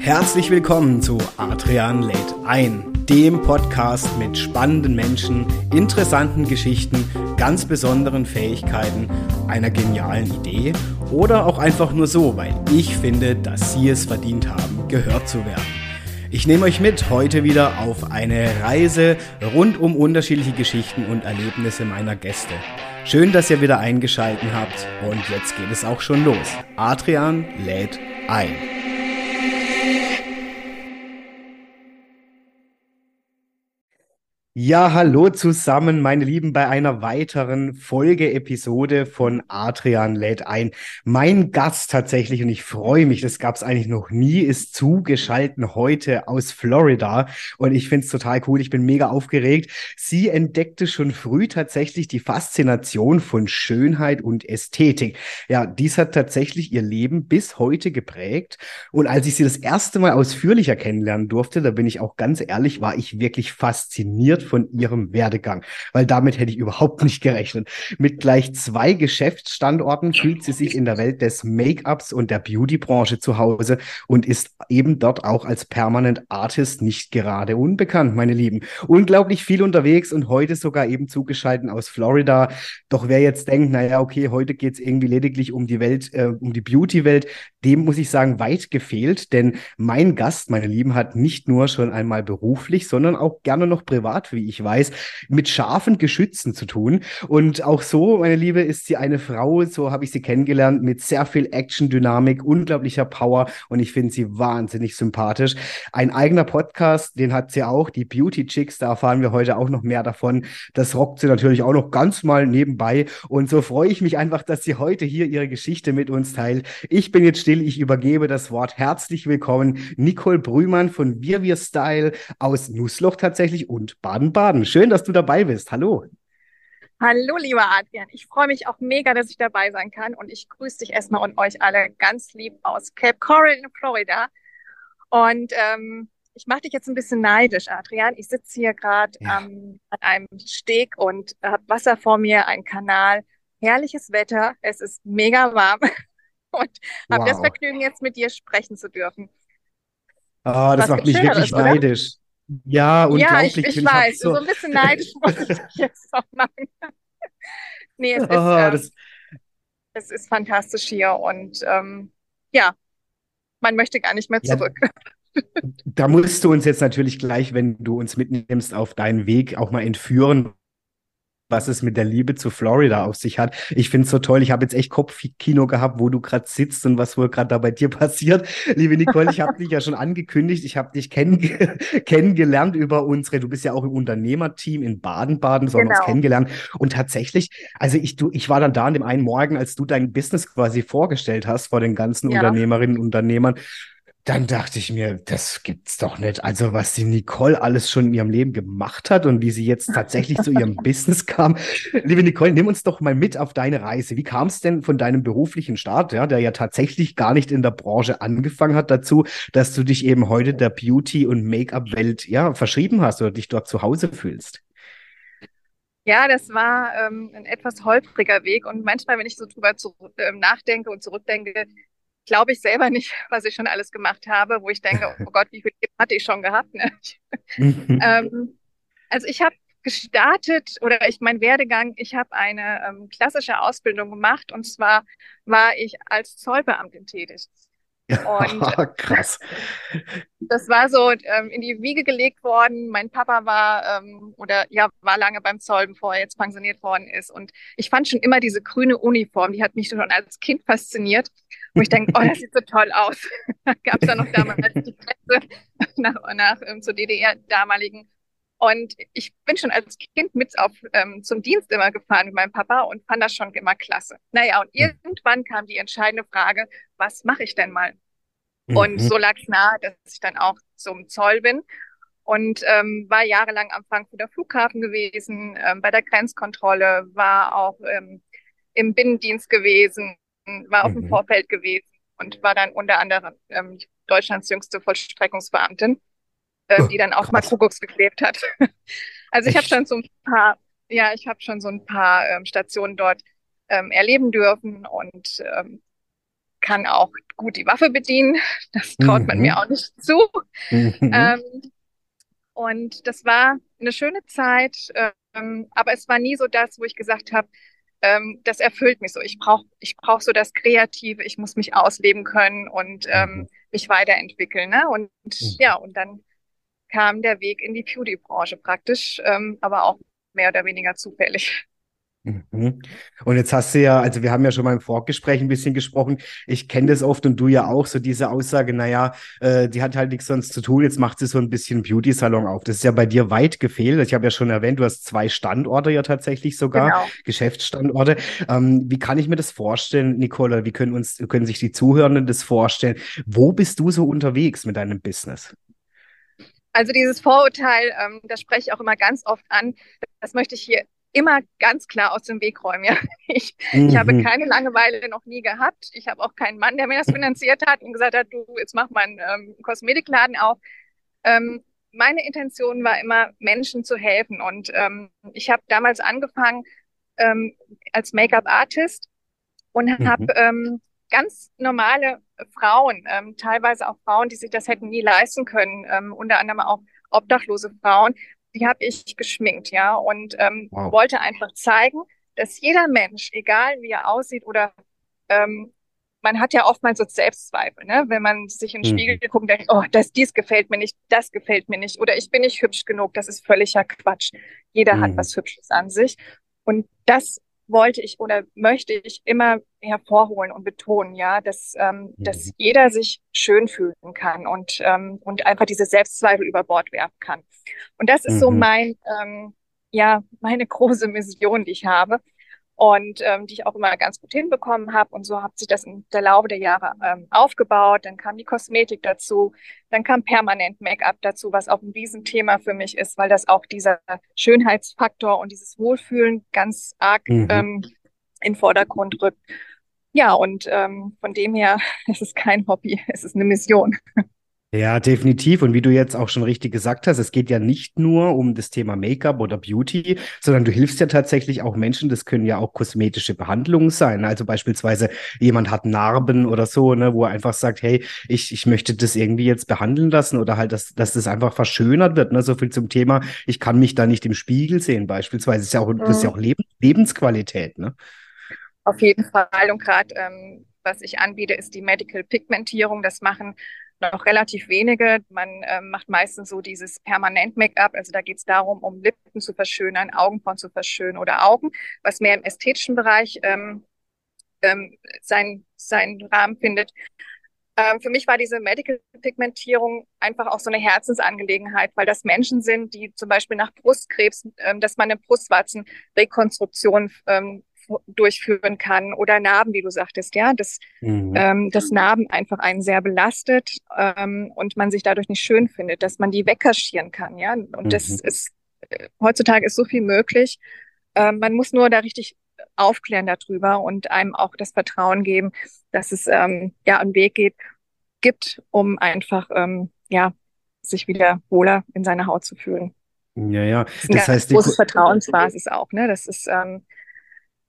Herzlich willkommen zu Adrian lädt ein, dem Podcast mit spannenden Menschen, interessanten Geschichten, ganz besonderen Fähigkeiten, einer genialen Idee oder auch einfach nur so, weil ich finde, dass Sie es verdient haben, gehört zu werden. Ich nehme euch mit heute wieder auf eine Reise rund um unterschiedliche Geschichten und Erlebnisse meiner Gäste. Schön, dass ihr wieder eingeschalten habt und jetzt geht es auch schon los. Adrian lädt ein. Ja, hallo zusammen, meine Lieben, bei einer weiteren Folge-Episode von Adrian lädt ein. Mein Gast tatsächlich, und ich freue mich, das gab es eigentlich noch nie, ist zugeschalten heute aus Florida. Und ich finde es total cool, ich bin mega aufgeregt. Sie entdeckte schon früh tatsächlich die Faszination von Schönheit und Ästhetik. Ja, dies hat tatsächlich ihr Leben bis heute geprägt. Und als ich sie das erste Mal ausführlicher kennenlernen durfte, da bin ich auch ganz ehrlich, war ich wirklich fasziniert von ihrem Werdegang, weil damit hätte ich überhaupt nicht gerechnet. Mit gleich zwei Geschäftsstandorten fühlt sie sich in der Welt des Make-ups und der Beauty-Branche zu Hause und ist eben dort auch als Permanent Artist nicht gerade unbekannt, meine Lieben. Unglaublich viel unterwegs und heute sogar eben zugeschalten aus Florida. Doch wer jetzt denkt, naja, okay, heute geht es irgendwie lediglich um die Welt, äh, um die Beauty-Welt, dem muss ich sagen, weit gefehlt, denn mein Gast, meine Lieben, hat nicht nur schon einmal beruflich, sondern auch gerne noch privat, wie ich weiß, mit scharfen Geschützen zu tun. Und auch so, meine Liebe, ist sie eine Frau, so habe ich sie kennengelernt, mit sehr viel Action, Dynamik, unglaublicher Power und ich finde sie wahnsinnig sympathisch. Ein eigener Podcast, den hat sie auch, die Beauty Chicks, da erfahren wir heute auch noch mehr davon. Das rockt sie natürlich auch noch ganz mal nebenbei und so freue ich mich einfach, dass sie heute hier ihre Geschichte mit uns teilt. Ich bin jetzt still, ich übergebe das Wort. Herzlich willkommen, Nicole Brühmann von Wir Wir Style aus Nussloch tatsächlich und Baden Baden-Baden. Schön, dass du dabei bist. Hallo. Hallo, lieber Adrian. Ich freue mich auch mega, dass ich dabei sein kann. Und ich grüße dich erstmal und euch alle ganz lieb aus Cape Coral in Florida. Und ähm, ich mache dich jetzt ein bisschen neidisch, Adrian. Ich sitze hier gerade ja. ähm, an einem Steg und habe Wasser vor mir, einen Kanal, herrliches Wetter. Es ist mega warm und habe wow. das Vergnügen, jetzt mit dir sprechen zu dürfen. Oh, das Was macht mich wirklich neidisch. Ja, unglaublich. Ja, ich, ich weiß. So. so. ein bisschen neidisch muss ich jetzt auch machen. nee, es, oh, ist, ähm, es ist fantastisch hier und ähm, ja, man möchte gar nicht mehr zurück. Ja. Da musst du uns jetzt natürlich gleich, wenn du uns mitnimmst auf deinen Weg, auch mal entführen, was es mit der Liebe zu Florida auf sich hat. Ich finde es so toll. Ich habe jetzt echt Kopfkino gehabt, wo du gerade sitzt und was wohl gerade da bei dir passiert. Liebe Nicole, ich habe dich ja schon angekündigt. Ich habe dich kenn kennengelernt über unsere, du bist ja auch im Unternehmerteam in Baden-Baden, so genau. haben wir uns genau. kennengelernt. Und tatsächlich, also ich, du, ich war dann da an dem einen Morgen, als du dein Business quasi vorgestellt hast vor den ganzen ja. Unternehmerinnen und Unternehmern dann dachte ich mir, das gibt's doch nicht. Also was die Nicole alles schon in ihrem Leben gemacht hat und wie sie jetzt tatsächlich zu ihrem Business kam. Liebe Nicole, nimm uns doch mal mit auf deine Reise. Wie kam es denn von deinem beruflichen Start, ja, der ja tatsächlich gar nicht in der Branche angefangen hat, dazu, dass du dich eben heute der Beauty- und Make-up-Welt ja verschrieben hast oder dich dort zu Hause fühlst? Ja, das war ähm, ein etwas holpriger Weg und manchmal, wenn ich so drüber zu, äh, nachdenke und zurückdenke, glaube ich selber nicht, was ich schon alles gemacht habe, wo ich denke, oh Gott, wie viel Leben hatte ich schon gehabt. Ne? ähm, also ich habe gestartet oder ich mein Werdegang, ich habe eine ähm, klassische Ausbildung gemacht und zwar war ich als Zollbeamtin tätig. Und krass. Das war so ähm, in die Wiege gelegt worden. Mein Papa war ähm, oder ja war lange beim Zoll, bevor er jetzt pensioniert worden ist. Und ich fand schon immer diese grüne Uniform, die hat mich schon als Kind fasziniert. Wo ich denke, oh, das sieht so toll aus. gab es ja noch damals die Presse nach, nach ähm, zur DDR damaligen und ich bin schon als Kind mit auf, ähm, zum Dienst immer gefahren mit meinem Papa und fand das schon immer klasse. Naja, und hm. irgendwann kam die entscheidende Frage, was mache ich denn mal? Mhm. Und so lag es nahe, dass ich dann auch zum Zoll bin und ähm, war jahrelang am Frankfurter Flughafen gewesen, ähm, bei der Grenzkontrolle, war auch ähm, im Binnendienst gewesen, war auf mhm. dem Vorfeld gewesen und war dann unter anderem ähm, Deutschlands jüngste Vollstreckungsbeamtin äh, die dann auch mal Kuckucks geklebt hat. also ich habe schon so ein paar, ja, ich habe schon so ein paar ähm, Stationen dort ähm, erleben dürfen und ähm, kann auch gut die Waffe bedienen. Das traut man mir Mhm. auch nicht zu. Mhm. Ähm, und das war eine schöne Zeit, ähm, aber es war nie so das, wo ich gesagt habe, ähm, das erfüllt mich so. Ich brauche ich brauch so das Kreative, ich muss mich ausleben können und Mhm. ähm, mich weiterentwickeln. Ne? Und ja, und dann kam der Weg in die Beauty-Branche praktisch, ähm, aber auch mehr oder weniger zufällig. Mhm. Und jetzt hast du ja, also wir haben ja schon mal im Vorgespräch ein bisschen gesprochen. Ich kenne das oft und du ja auch, so diese Aussage, naja, äh, die hat halt nichts sonst zu tun, jetzt macht sie so ein bisschen Beauty-Salon auf. Das ist ja bei dir weit gefehlt. Ich habe ja schon erwähnt, du hast zwei Standorte ja tatsächlich sogar, Genau. Geschäftsstandorte. Ähm, wie kann ich mir das vorstellen, Nicole? Wie können uns, können sich die Zuhörenden das vorstellen? Wo bist du so unterwegs mit deinem Business? Also dieses Vorurteil, ähm, das spreche ich auch immer ganz oft an, das möchte ich hier immer ganz klar aus dem Weg räumen. Ja. Ich, ich habe Mhm. keine Langeweile noch nie gehabt. Ich habe auch keinen Mann, der mir das finanziert hat und gesagt hat, du, jetzt mach mal einen ähm, Kosmetikladen auf. Ähm, meine Intention war immer, Menschen zu helfen. Und ähm, ich habe damals angefangen ähm, als Make-up-Artist und habe Mhm. ähm, ganz normale Frauen, ähm, teilweise auch Frauen, die sich das hätten nie leisten können, ähm, unter anderem auch obdachlose Frauen, die habe ich geschminkt, ja, und ähm, Wow. wollte einfach zeigen, dass jeder Mensch, egal wie er aussieht oder ähm, man hat ja oftmals so Selbstzweifel, ne? Wenn man sich in den Mhm. Spiegel guckt und denkt, oh, das, dies gefällt mir nicht, das gefällt mir nicht oder ich bin nicht hübsch genug, das ist völliger Quatsch. Jeder hat Mhm. was Hübsches an sich. Und das wollte ich oder möchte ich immer hervorholen und betonen, ja, dass, ähm, dass Mhm. jeder sich schön fühlen kann und, ähm, und einfach diese Selbstzweifel über Bord werfen kann. Und das ist so Mhm. mein, ähm, ja, meine große Mission, die ich habe und ähm, die ich auch immer ganz gut hinbekommen habe. Und so hat sich das im der Laufe der Jahre ähm, aufgebaut. Dann kam die Kosmetik dazu, dann kam permanent Make-up dazu, was auch ein Riesenthema für mich ist, weil das auch dieser Schönheitsfaktor und dieses Wohlfühlen ganz arg Mhm. ähm, in den Vordergrund rückt. Ja, und ähm, von dem her, es ist kein Hobby, es ist eine Mission. Ja, definitiv. Und wie du jetzt auch schon richtig gesagt hast, es geht ja nicht nur um das Thema Make-up oder Beauty, sondern du hilfst ja tatsächlich auch Menschen. Das können ja auch kosmetische Behandlungen sein. Also beispielsweise jemand hat Narben oder so, ne, wo er einfach sagt, hey, ich, ich möchte das irgendwie jetzt behandeln lassen oder halt, dass, dass das einfach verschönert wird. Ne? So viel zum Thema, ich kann mich da nicht im Spiegel sehen, beispielsweise. Das ist ja auch, das ist ja Mhm. auch Leben, Lebensqualität, ne? Auf jeden Fall. Und gerade ähm, was ich anbiete, ist die Medical Pigmentierung. Das machen noch relativ wenige. Man ähm, macht meistens so dieses Permanent-Make-up. Also da geht es darum, um Lippen zu verschönern, Augenbrauen zu verschönern oder Augen, was mehr im ästhetischen Bereich ähm, ähm, seinen seinen Rahmen findet. Ähm, für mich war diese Medical Pigmentierung einfach auch so eine Herzensangelegenheit, weil das Menschen sind, die zum Beispiel nach Brustkrebs, ähm, dass man eine Brustwarzenrekonstruktion ähm, durchführen kann oder Narben, wie du sagtest, ja, dass, Mhm. ähm, dass Narben einfach einen sehr belastet ähm, und man sich dadurch nicht schön findet, dass man die wegkaschieren kann, ja. Und das Mhm. ist äh, heutzutage ist so viel möglich. Ähm, man muss nur da richtig aufklären darüber und einem auch das Vertrauen geben, dass es ähm, ja einen Weg geht, gibt, um einfach ähm, ja sich wieder wohler in seiner Haut zu fühlen. Ja, ja. Das ist eine Das heißt, große Vertrauensbasis auch, ne? Das ist ähm,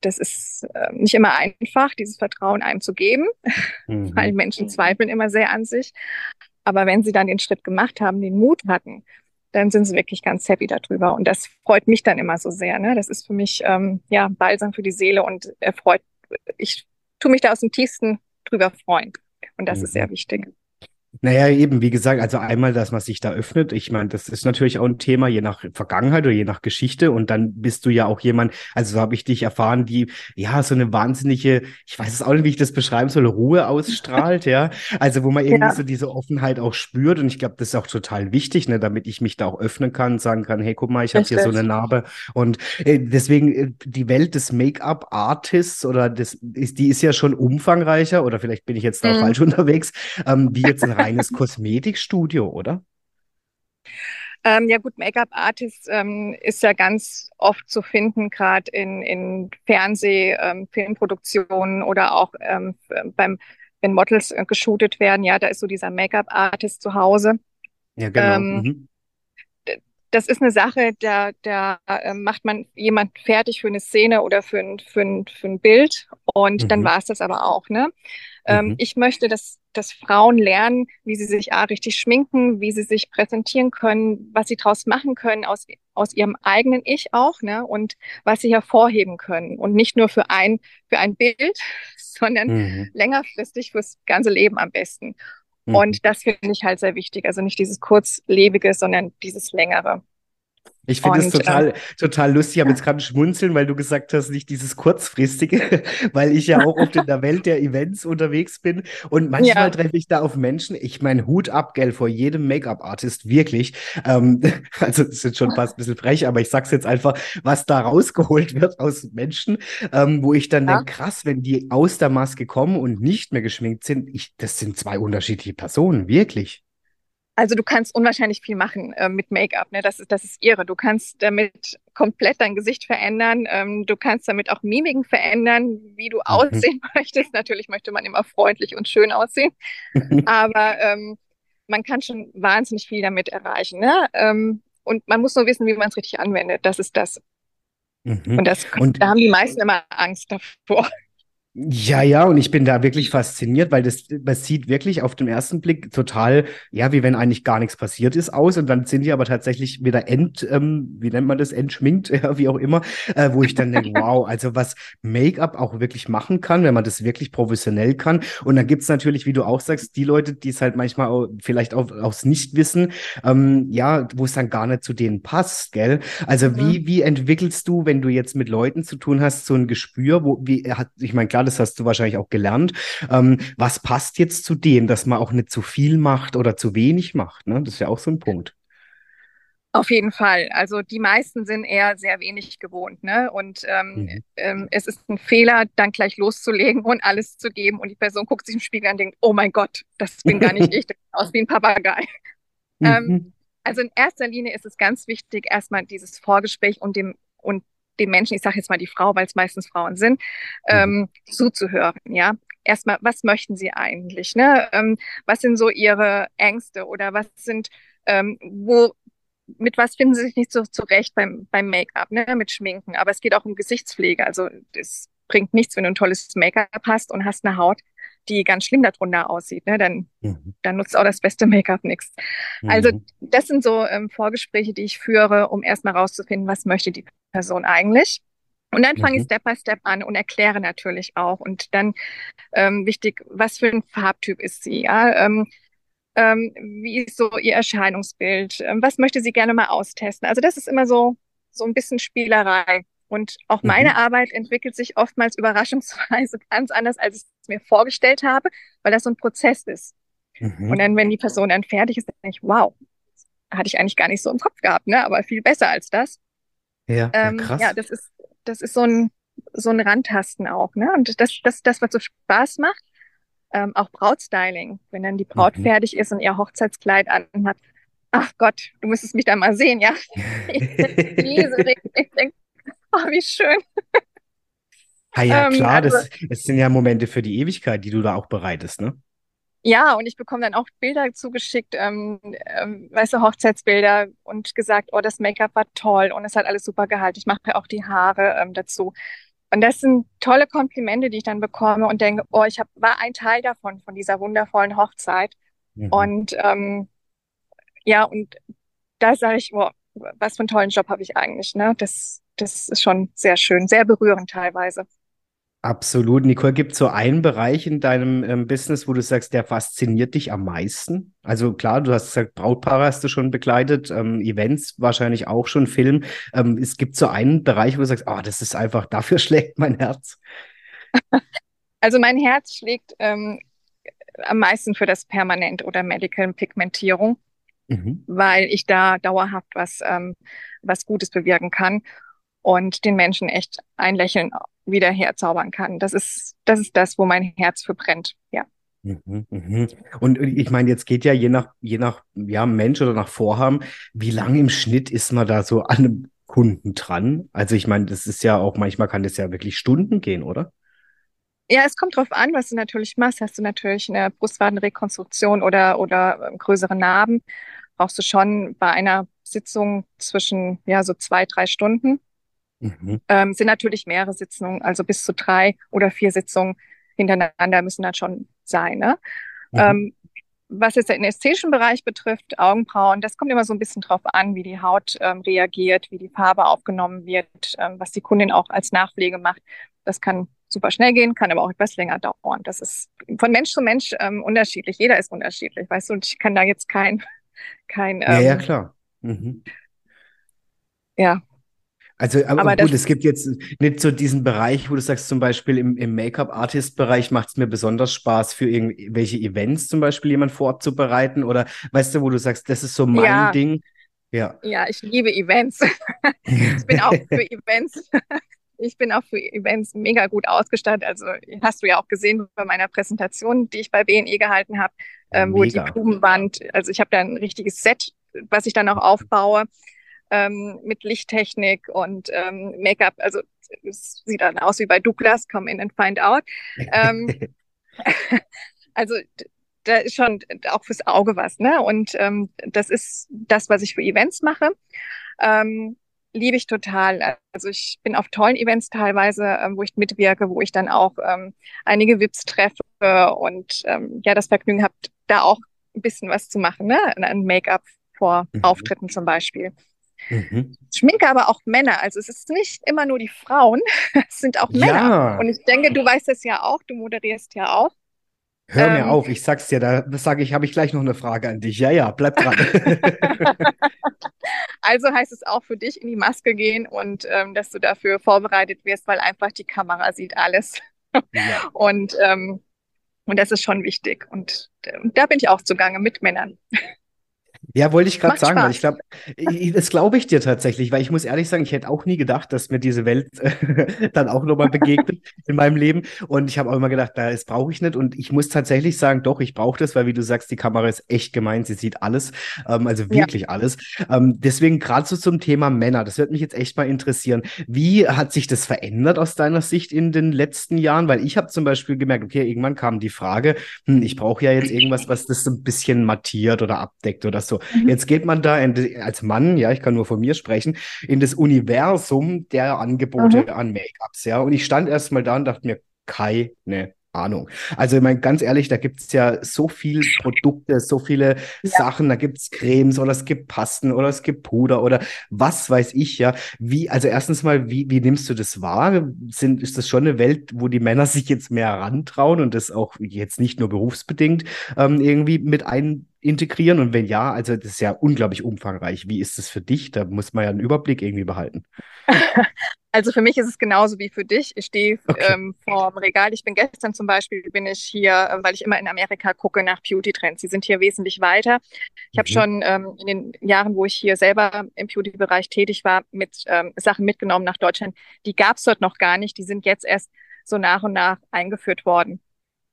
das ist ähm, nicht immer einfach, dieses Vertrauen einem zu geben, weil mhm. Menschen zweifeln immer sehr an sich. Aber wenn sie dann den Schritt gemacht haben, den Mut hatten, dann sind sie wirklich ganz happy darüber. Und das freut mich dann immer so sehr. Ne? Das ist für mich ähm, ja Balsam für die Seele und erfreut. Ich tue mich da aus dem tiefsten drüber freuen. Und das ist Mhm. sehr wichtig. Naja, eben, wie gesagt, also einmal, dass man sich da öffnet. Ich meine, das ist natürlich auch ein Thema, je nach Vergangenheit oder je nach Geschichte. Und dann bist du ja auch jemand, also so habe ich dich erfahren, die ja so eine wahnsinnige, ich weiß es auch nicht, wie ich das beschreiben soll, Ruhe ausstrahlt, ja. Also wo man irgendwie Ja, so diese Offenheit auch spürt. Und ich glaube, das ist auch total wichtig, ne, damit ich mich da auch öffnen kann und sagen kann, hey, guck mal, ich habe hier so eine. Narbe. Und äh, deswegen, äh, die Welt des Make-up-Artists oder des, ist, die ist ja schon umfangreicher, oder vielleicht bin ich jetzt da Mhm. falsch unterwegs, ähm, wie jetzt ein reines Kosmetikstudio, oder? Ähm, ja gut, Make-up-Artist ähm, ist ja ganz oft zu finden, gerade in, in Fernseh-, ähm, Filmproduktionen oder auch ähm, beim, wenn Models äh, geshootet werden. Ja, da ist so dieser Make-up-Artist zu Hause. Ja, genau. Ähm, Mhm. das ist eine Sache, da, da äh, macht man jemand fertig für eine Szene oder für ein, für ein, für ein Bild und mhm. dann war es das aber auch. Ne? Ähm, mhm. Ich möchte, dass, dass Frauen lernen, wie sie sich A, richtig schminken, wie sie sich präsentieren können, was sie daraus machen können aus, aus ihrem eigenen Ich auch ne? und was sie hervorheben können. Und nicht nur für ein, für ein Bild, sondern mhm. längerfristig fürs ganze Leben am besten. Mhm. Und das finde ich halt sehr wichtig. Also nicht dieses kurzlebige, sondern dieses längere. Ich finde es total, äh, total lustig. Ich habe jetzt gerade schmunzeln, weil du gesagt hast, nicht dieses kurzfristige, weil ich ja auch oft in der Welt der Events unterwegs bin. Und manchmal ja. treffe ich da auf Menschen. Ich meine, Hut ab, gell, vor jedem Make-up-Artist, wirklich. Ähm, also, das ist schon fast ein bisschen frech, aber ich sag's jetzt einfach, was da rausgeholt wird aus Menschen, ähm, wo ich dann ja. denke, krass, wenn die aus der Maske kommen und nicht mehr geschminkt sind, ich, das sind zwei unterschiedliche Personen, wirklich. Also du kannst unwahrscheinlich viel machen äh, mit Make-up, ne? Das ist, das ist irre. Du kannst damit komplett dein Gesicht verändern. Ähm, du kannst damit auch Mimiken verändern, wie du mhm. aussehen möchtest. Natürlich möchte man immer freundlich und schön aussehen. Aber ähm, man kann schon wahnsinnig viel damit erreichen. Ne? Ähm, und man muss nur wissen, wie man es richtig anwendet. Das ist das. Mhm. Und, das, und da haben die meisten immer Angst davor. Ja, ja, und ich bin da wirklich fasziniert, weil das, das sieht wirklich auf den ersten Blick total, ja, wie wenn eigentlich gar nichts passiert ist aus und dann sind die aber tatsächlich wieder ent, ähm, wie nennt man das, entschminkt, ja, wie auch immer, äh, wo ich dann denke, wow, also was Make-up auch wirklich machen kann, wenn man das wirklich professionell kann. Und dann gibt's natürlich, wie du auch sagst, die Leute, die es halt manchmal auch, vielleicht auch aus Nichtwissen, ähm, ja, wo es dann gar nicht zu denen passt, gell? Also mhm. wie, wie entwickelst du, wenn du jetzt mit Leuten zu tun hast, so ein Gespür, wo, wie, hat, ich meine, klar, das hast du wahrscheinlich auch gelernt. Ähm, was passt jetzt zu dem, dass man auch nicht zu viel macht oder zu wenig macht? Ne? Das ist ja auch so ein Punkt. Auf jeden Fall. Also die meisten sind eher sehr wenig gewohnt. Ne? Und ähm, mhm. ähm, es ist ein Fehler, dann gleich loszulegen und alles zu geben. Und die Person guckt sich im Spiegel an und denkt, oh mein Gott, das bin gar nicht ich, das sieht aus wie ein Papagei. Mhm. Ähm, also in erster Linie ist es ganz wichtig, erstmal dieses Vorgespräch und dem und dem Menschen, ich sage jetzt mal die Frau, weil es meistens Frauen sind, mhm. ähm, zuzuhören, ja. Erstmal, was möchten sie eigentlich? Ne? Ähm, was sind so ihre Ängste oder was sind, ähm, wo, mit was finden sie sich nicht so zurecht beim, beim Make-up, ne? mit Schminken. Aber es geht auch um Gesichtspflege. Also es bringt nichts, wenn du ein tolles Make-up hast und hast eine Haut, die ganz schlimm darunter aussieht. Ne? Dann, mhm. dann nutzt auch das beste Make-up nichts. Also mhm. das sind so ähm, Vorgespräche, die ich führe, um erstmal rauszufinden, was möchte die Person eigentlich. Und dann fange mhm. ich Step by Step an und erkläre natürlich auch. Und dann ähm, wichtig, was für ein Farbtyp ist sie? Ja? Ähm, ähm, wie ist so ihr Erscheinungsbild? Ähm, was möchte sie gerne mal austesten? Also das ist immer so so ein bisschen Spielerei. Und auch meine mhm. Arbeit entwickelt sich oftmals überraschungsweise ganz anders, als ich es mir vorgestellt habe, weil das so ein Prozess ist. Mhm. Und dann, wenn die Person dann fertig ist, dann denke ich, wow, hatte ich eigentlich gar nicht so im Kopf gehabt, ne? Aber viel besser als das. Ja, ähm, ja krass. Ja, das ist, das ist so ein, so ein Randtasten auch, ne? Und das, das, das, was so Spaß macht, ähm, auch Brautstyling, wenn dann die Braut mhm. fertig ist und ihr Hochzeitskleid anhat. Ach Gott, du müsstest mich da mal sehen, ja. ich denke, oh, wie schön. Ah ja, ähm, klar, also, das, das sind ja Momente für die Ewigkeit, die du da auch bereitest, ne? Ja, und ich bekomme dann auch Bilder zugeschickt, ähm, ähm, weißt du, Hochzeitsbilder und gesagt, oh, das Make-up war toll und es hat alles super gehalten. Ich mache ja auch die Haare ähm, dazu. Und das sind tolle Komplimente, die ich dann bekomme und denke, oh, ich hab, war ein Teil davon, von dieser wundervollen Hochzeit. Mhm. Und ähm, ja, und da sage ich, oh, was für einen tollen Job habe ich eigentlich. Ne? Das, das ist schon sehr schön, sehr berührend teilweise. Absolut. Nicole, gibt es so einen Bereich in deinem ähm, Business, wo du sagst, der fasziniert dich am meisten? Also klar, du hast gesagt, Brautpaare hast du schon begleitet, ähm, Events wahrscheinlich auch schon, Film. Ähm, es gibt so einen Bereich, wo du sagst, oh, das ist einfach, dafür schlägt mein Herz. Also mein Herz schlägt ähm, am meisten für das Permanent oder Medical Pigmentierung, mhm. weil ich da dauerhaft was, ähm, was Gutes bewirken kann und den Menschen echt ein Lächeln wieder herzaubern kann. Das ist, das ist das, wo mein Herz für brennt, ja. Mhm, mhm. Und ich meine, jetzt geht ja je nach, je nach ja, Mensch oder nach Vorhaben, wie lange im Schnitt ist man da so an einem Kunden dran? Also ich meine, das ist ja auch, manchmal kann das ja wirklich Stunden gehen, oder? Ja, es kommt drauf an, was du natürlich machst. Hast du natürlich eine Brustwadenrekonstruktion oder, oder ähm, größere Narben, brauchst du schon bei einer Sitzungen zwischen, ja, so zwei, drei Stunden. Mhm. Ähm, sind natürlich mehrere Sitzungen, also bis zu drei oder vier Sitzungen hintereinander müssen dann schon sein. Ne? Mhm. Ähm, was jetzt den ästhetischen Bereich betrifft, Augenbrauen, das kommt immer so ein bisschen drauf an, wie die Haut ähm, reagiert, wie die Farbe aufgenommen wird, ähm, was die Kundin auch als Nachpflege macht. Das kann super schnell gehen, kann aber auch etwas länger dauern. Das ist von Mensch zu Mensch ähm, unterschiedlich. Jeder ist unterschiedlich, weißt du, und ich kann da jetzt kein, kein, Ja, ja, ähm, klar. Mhm. ja, Also, aber aber gut, es gibt jetzt nicht so diesen Bereich, wo du sagst, zum Beispiel im, im Make-up-Artist-Bereich macht es mir besonders Spaß, für irgendwelche Events zum Beispiel jemand vorzubereiten oder weißt du, wo du sagst, das ist so mein ja, Ding. Ja. ja, ich liebe Events. Ich bin auch für Events Ich bin auch für Events mega gut ausgestattet. Also hast du ja auch gesehen bei meiner Präsentation, die ich bei BNE gehalten habe, ähm, wo die. Blumenwand, also ich habe da ein richtiges Set, was ich dann auch aufbaue ähm, mit Lichttechnik und ähm, Make-up. Also es sieht dann aus wie bei Douglas, come in and find out. Ähm, also da ist schon auch fürs Auge was, ne? Und ähm, das ist das, was ich für Events mache. Ähm, liebe ich total. Also ich bin auf tollen Events teilweise, ähm, wo ich mitwirke, wo ich dann auch ähm, einige VIPs treffe und ähm, ja, das Vergnügen habe, da auch ein bisschen was zu machen, ne? Ein Make-up vor Mhm. Auftritten zum Beispiel. Mhm. Schminke aber auch Männer, also es ist nicht immer nur die Frauen, es sind auch Männer. Und Ja, ich denke, du weißt es ja auch, du moderierst ja auch. hör mir Ähm, auf, ich sag's dir, da sage ich, habe ich gleich noch eine Frage an dich. Ja, ja, bleib dran. Also heißt es auch für dich in die Maske gehen und ähm, dass du dafür vorbereitet wirst, weil einfach die Kamera sieht alles. Ja. Und, ähm, und das ist schon wichtig. Und äh, da bin ich auch zugange mit Männern. Ja, wollte ich gerade sagen, weil ich Spaß. glaube, das glaube ich dir tatsächlich, weil ich muss ehrlich sagen, ich hätte auch nie gedacht, dass mir diese Welt äh, dann auch nochmal begegnet in meinem Leben. Und ich habe auch immer gedacht, na, das brauche ich nicht. Und ich muss tatsächlich sagen, doch, ich brauche das, weil wie du sagst, die Kamera ist echt gemein, sie sieht alles, ähm, also Ja. wirklich alles. Ähm, deswegen gerade so zum Thema Männer, das wird mich jetzt echt mal interessieren. Wie hat sich das verändert aus deiner Sicht in den letzten Jahren? Weil ich habe zum Beispiel gemerkt, okay, irgendwann kam die Frage, hm, ich brauche ja jetzt irgendwas, was das so ein bisschen mattiert oder abdeckt oder so. Mhm. Jetzt geht man da in, als Mann, ja, ich kann nur von mir sprechen, in das Universum der Mhm. Angebote an Make-ups, ja. Und ich stand erst mal da und dachte mir, keine Ahnung. Also, ich meine, ganz ehrlich, da gibt es ja so viele Produkte, so viele Ja. Sachen, da gibt es Cremes oder es gibt Pasten oder es gibt Puder oder was weiß ich, ja. Wie, also erstens mal, wie, wie nimmst du das wahr? Sind, ist das schon eine Welt, wo die Männer sich jetzt mehr herantrauen und das auch jetzt nicht nur berufsbedingt ähm, irgendwie mit ein integrieren? Und wenn ja, also das ist ja unglaublich umfangreich. Wie ist das für dich? Da muss man ja einen Überblick irgendwie behalten. Also für mich ist es genauso wie für dich. Ich stehe Okay. ähm, vor dem Regal. Ich bin gestern zum Beispiel, bin ich hier, äh, weil ich immer in Amerika gucke nach Beauty-Trends. Die sind hier wesentlich weiter. Ich habe Mhm. schon ähm, in den Jahren, wo ich hier selber im Beauty-Bereich tätig war, mit ähm, Sachen mitgenommen nach Deutschland. Die gab es dort noch gar nicht. Die sind jetzt erst so nach und nach eingeführt worden.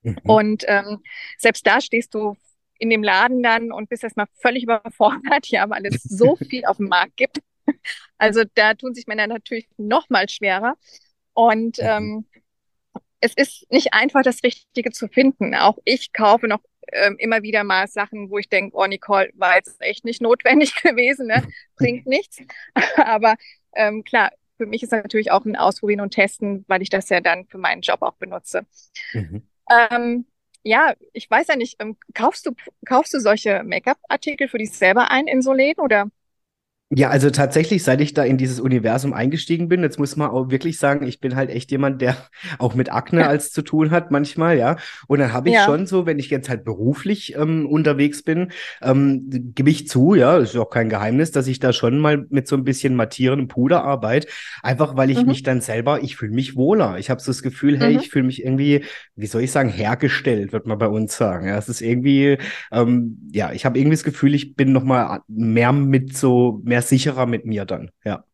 Mhm. Und ähm, selbst da stehst du in dem Laden dann und bist erstmal völlig überfordert, ja, weil es so viel auf dem Markt gibt. Also da tun sich Männer natürlich noch mal schwerer. Und Mhm. ähm, es ist nicht einfach, das Richtige zu finden. Auch ich kaufe noch ähm, immer wieder mal Sachen, wo ich denke, oh Nicole, war jetzt echt nicht notwendig gewesen, ne? Bringt nichts. Aber ähm, klar, für mich ist natürlich auch ein Ausprobieren und Testen, weil ich das ja dann für meinen Job auch benutze. Mhm. Ähm, ja, ich weiß ja nicht, ähm, kaufst du, kaufst du solche Make-up-Artikel für dich selber ein in so Läden oder? Ja, also tatsächlich, seit ich da in dieses Universum eingestiegen bin, jetzt muss man auch wirklich sagen, ich bin halt echt jemand, der auch mit Akne als zu tun hat manchmal, ja. Und dann habe ich Ja. schon so, wenn ich jetzt halt beruflich ähm, unterwegs bin, ähm, gebe ich zu, ja, ist auch kein Geheimnis, dass ich da schon mal mit so ein bisschen mattierendem Puder arbeite, einfach weil ich Mhm. mich dann selber, ich fühle mich wohler. Ich habe so das Gefühl, hey, Mhm. ich fühle mich irgendwie, wie soll ich sagen, hergestellt, wird man bei uns sagen. Ja, es ist irgendwie, ähm, ja, ich habe irgendwie das Gefühl, ich bin noch mal mehr mit so mehr sicherer mit mir dann. Ja.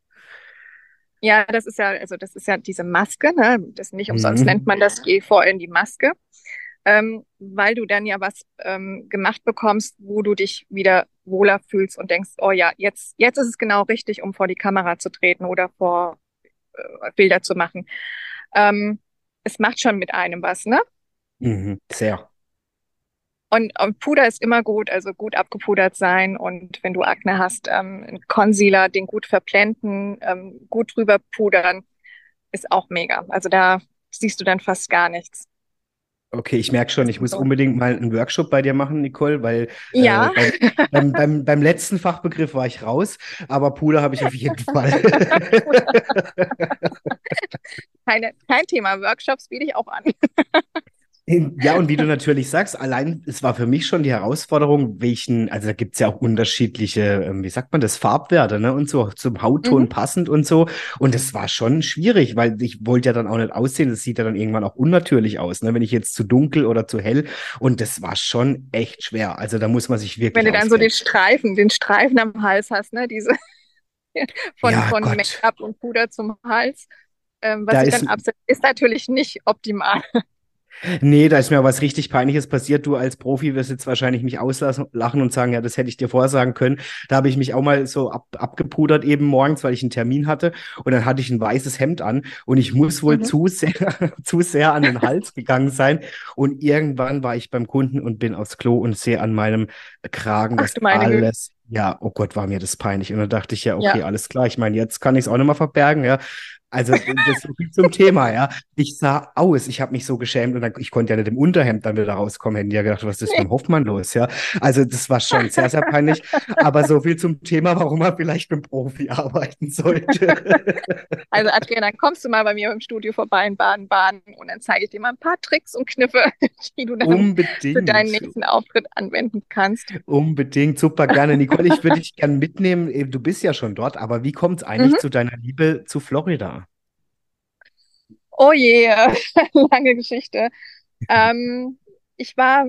Ja, das ist ja, also das ist ja diese Maske, ne? Das nicht umsonst Mhm. nennt man das, geh vor in die Maske, ähm, weil du dann ja was ähm, gemacht bekommst, wo du dich wieder wohler fühlst und denkst, oh ja, jetzt, jetzt ist es genau richtig, um vor die Kamera zu treten oder vor äh, Bilder zu machen. Ähm, es macht schon mit einem was, ne? Mhm. Sehr. Und, und, Puder ist immer gut, also gut abgepudert sein. Und wenn du Akne hast, ähm, ein Concealer, den gut verblenden, ähm, gut drüber pudern, ist auch mega. Also da siehst du dann fast gar nichts. Okay, ich merke schon, ich muss unbedingt mal einen Workshop bei dir machen, Nicole, weil ja. äh, beim, beim, beim, beim, letzten Fachbegriff war ich raus, aber Puder habe ich auf jeden Fall. Keine, kein Thema, Workshops biete ich auch an. Ja, und wie du natürlich sagst, allein, es war für mich schon die Herausforderung, welchen, also da gibt es ja auch unterschiedliche, ähm, wie sagt man das, Farbwerte, ne? Und so zum Hautton mhm. passend und so. Und das war schon schwierig, weil ich wollte ja dann auch nicht aussehen, das sieht ja dann irgendwann auch unnatürlich aus, ne? Wenn ich jetzt zu dunkel oder zu hell. Und das war schon echt schwer. Also da muss man sich wirklich. Wenn du dann so den Streifen, den Streifen am Hals hast, ne? Diese von, ja, von Make-up und Puder zum Hals. Ähm, was da ich dann absetze, ist natürlich nicht optimal. Nee, da ist mir was richtig Peinliches passiert. Du als Profi wirst jetzt wahrscheinlich mich auslachen und sagen, ja, das hätte ich dir vorsagen können. Da habe ich mich auch mal so ab, abgepudert eben morgens, weil ich einen Termin hatte. Und dann hatte ich ein weißes Hemd an und ich muss wohl mhm. zu, sehr, zu sehr an den Hals gegangen sein. Und irgendwann war ich beim Kunden und bin aufs Klo und sehe an meinem Kragen, Ach, dass alles ja, oh Gott, war mir das peinlich. Und dann dachte ich ja, okay, ja. alles klar. Ich meine, jetzt kann ich es auch nicht mehr verbergen, ja. Also das ist so viel zum Thema, ja. Ich sah aus, ich habe mich so geschämt und dann, ich konnte ja nicht im Unterhemd dann wieder rauskommen. Hätten ja gedacht, was ist beim Hoffmann los, ja. Also das war schon sehr, sehr peinlich. Aber so viel zum Thema, warum man vielleicht mit Profi arbeiten sollte. Also Adrian, dann kommst du mal bei mir im Studio vorbei in Baden-Baden und dann zeige ich dir mal ein paar Tricks und Kniffe, die du dann Unbedingt. für deinen nächsten Auftritt anwenden kannst. Unbedingt, super gerne. Nicole, ich würde dich gerne mitnehmen. Du bist ja schon dort, aber wie kommt es eigentlich mhm. zu deiner Liebe zu Florida? Oh je, lange Geschichte. Ähm, ich war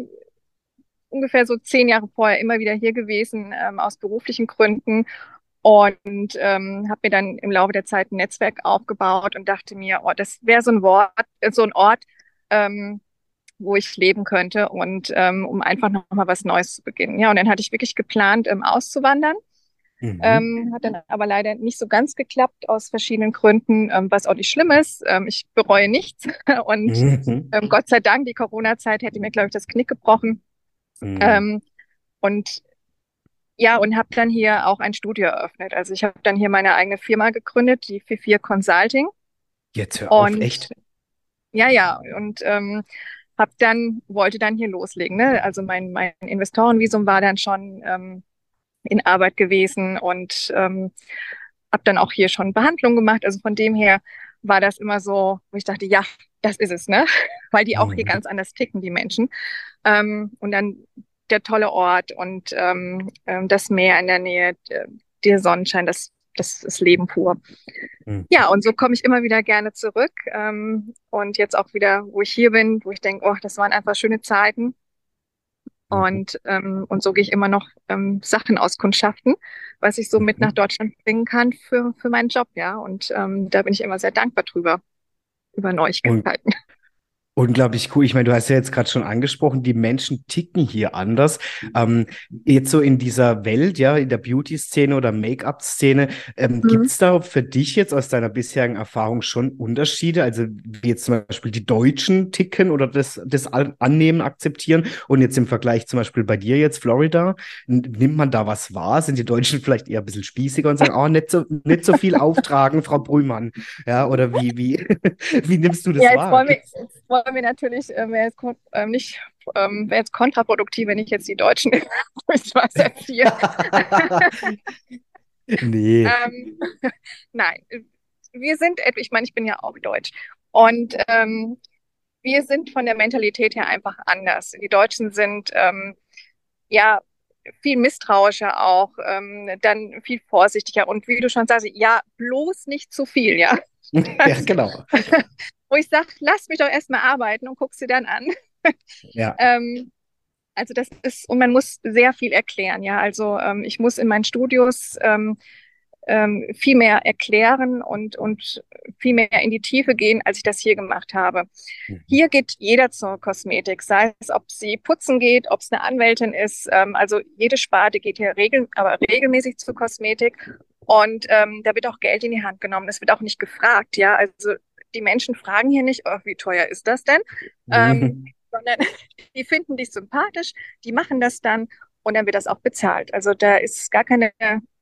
ungefähr so zehn Jahre vorher immer wieder hier gewesen, ähm, aus beruflichen Gründen und ähm, habe mir dann im Laufe der Zeit ein Netzwerk aufgebaut und dachte mir, oh, das wäre so ein Wort, so ein Ort, ähm, wo ich leben könnte und ähm, um einfach noch mal was Neues zu beginnen. Ja, und dann hatte ich wirklich geplant, ähm, auszuwandern Mhm. Ähm, hat dann aber leider nicht so ganz geklappt aus verschiedenen Gründen, ähm, was auch nicht schlimm ist. Ähm, ich bereue nichts. Und mhm. Ähm, Gott sei Dank, die Corona-Zeit hätte mir, glaube ich, das Knick gebrochen. Mhm. Ähm, und ja, und habe dann hier auch ein Studio eröffnet. Also ich habe dann hier meine eigene Firma gegründet, die 44 Consulting. Jetzt hör auf, und, echt? Ja, ja. Und ähm, hab dann, wollte dann hier loslegen. Ne? Also mein, mein Investorenvisum war dann schon in Arbeit gewesen und ähm, habe dann auch hier schon Behandlung gemacht. Also von dem her war das immer so, wo ich dachte, ja, das ist es, ne? Weil die auch mhm. hier ganz anders ticken, die Menschen. Ähm, und dann der tolle Ort und ähm, ähm das Meer in der Nähe, der Sonnenschein, das, das ist Leben pur. Mhm. Ja, und so komme ich immer wieder gerne zurück. Ähm, und jetzt auch wieder, wo ich hier bin, wo ich denke, oh, das waren einfach schöne Zeiten. Mhm. Und, ähm, und so gehe ich immer noch ähm, Sachen auskundschaften, was ich so mit mhm. nach Deutschland bringen kann für, für meinen Job, ja. Und ähm, da bin ich immer sehr dankbar drüber, über Neuigkeiten. Und, Unglaublich cool. Ich meine, du hast ja jetzt gerade schon angesprochen, die Menschen ticken hier anders. Ähm, jetzt so in dieser Welt, ja, in der Beauty-Szene oder Make-up-Szene, ähm, mhm. gibt es da für dich jetzt aus deiner bisherigen Erfahrung schon Unterschiede? Also wie jetzt zum Beispiel die Deutschen ticken oder das, das annehmen, akzeptieren und jetzt im Vergleich zum Beispiel bei dir jetzt Florida, nimmt man da was wahr? Sind die Deutschen vielleicht eher ein bisschen spießiger und sagen, oh, nicht so, nicht so viel auftragen, Frau Brühmann? Ja, oder wie, wie, wie nimmst du das ja, wahr? Wollen wir natürlich, äh, wäre jetzt, äh, nicht, ähm, wäre jetzt kontraproduktiv, wenn ich jetzt die Deutschen durchs Wasser ziehe. nee. ähm, nein, wir sind, ich meine, ich bin ja auch deutsch. Und ähm, wir sind von der Mentalität her einfach anders. Die Deutschen sind ähm, ja viel misstrauischer auch, ähm, dann viel vorsichtiger und wie du schon sagst, ja, bloß nicht zu viel, ja. ja, genau. wo ich sage, lass mich doch erstmal arbeiten und guck sie dann an. Ja. ähm, also das ist, und man muss sehr viel erklären, ja. Also ähm, ich muss in meinen Studios ähm, ähm, viel mehr erklären und, und viel mehr in die Tiefe gehen, als ich das hier gemacht habe. Mhm. Hier geht jeder zur Kosmetik, sei es, ob sie putzen geht, ob es eine Anwältin ist. Ähm, also jede Sparte geht hier regel, aber regelmäßig zur Kosmetik. Und ähm, da wird auch Geld in die Hand genommen. Es wird auch nicht gefragt, ja. Also die Menschen fragen hier nicht, oh, wie teuer ist das denn? Ähm, sondern die finden dich sympathisch, die machen das dann und dann wird das auch bezahlt. Also da ist gar keine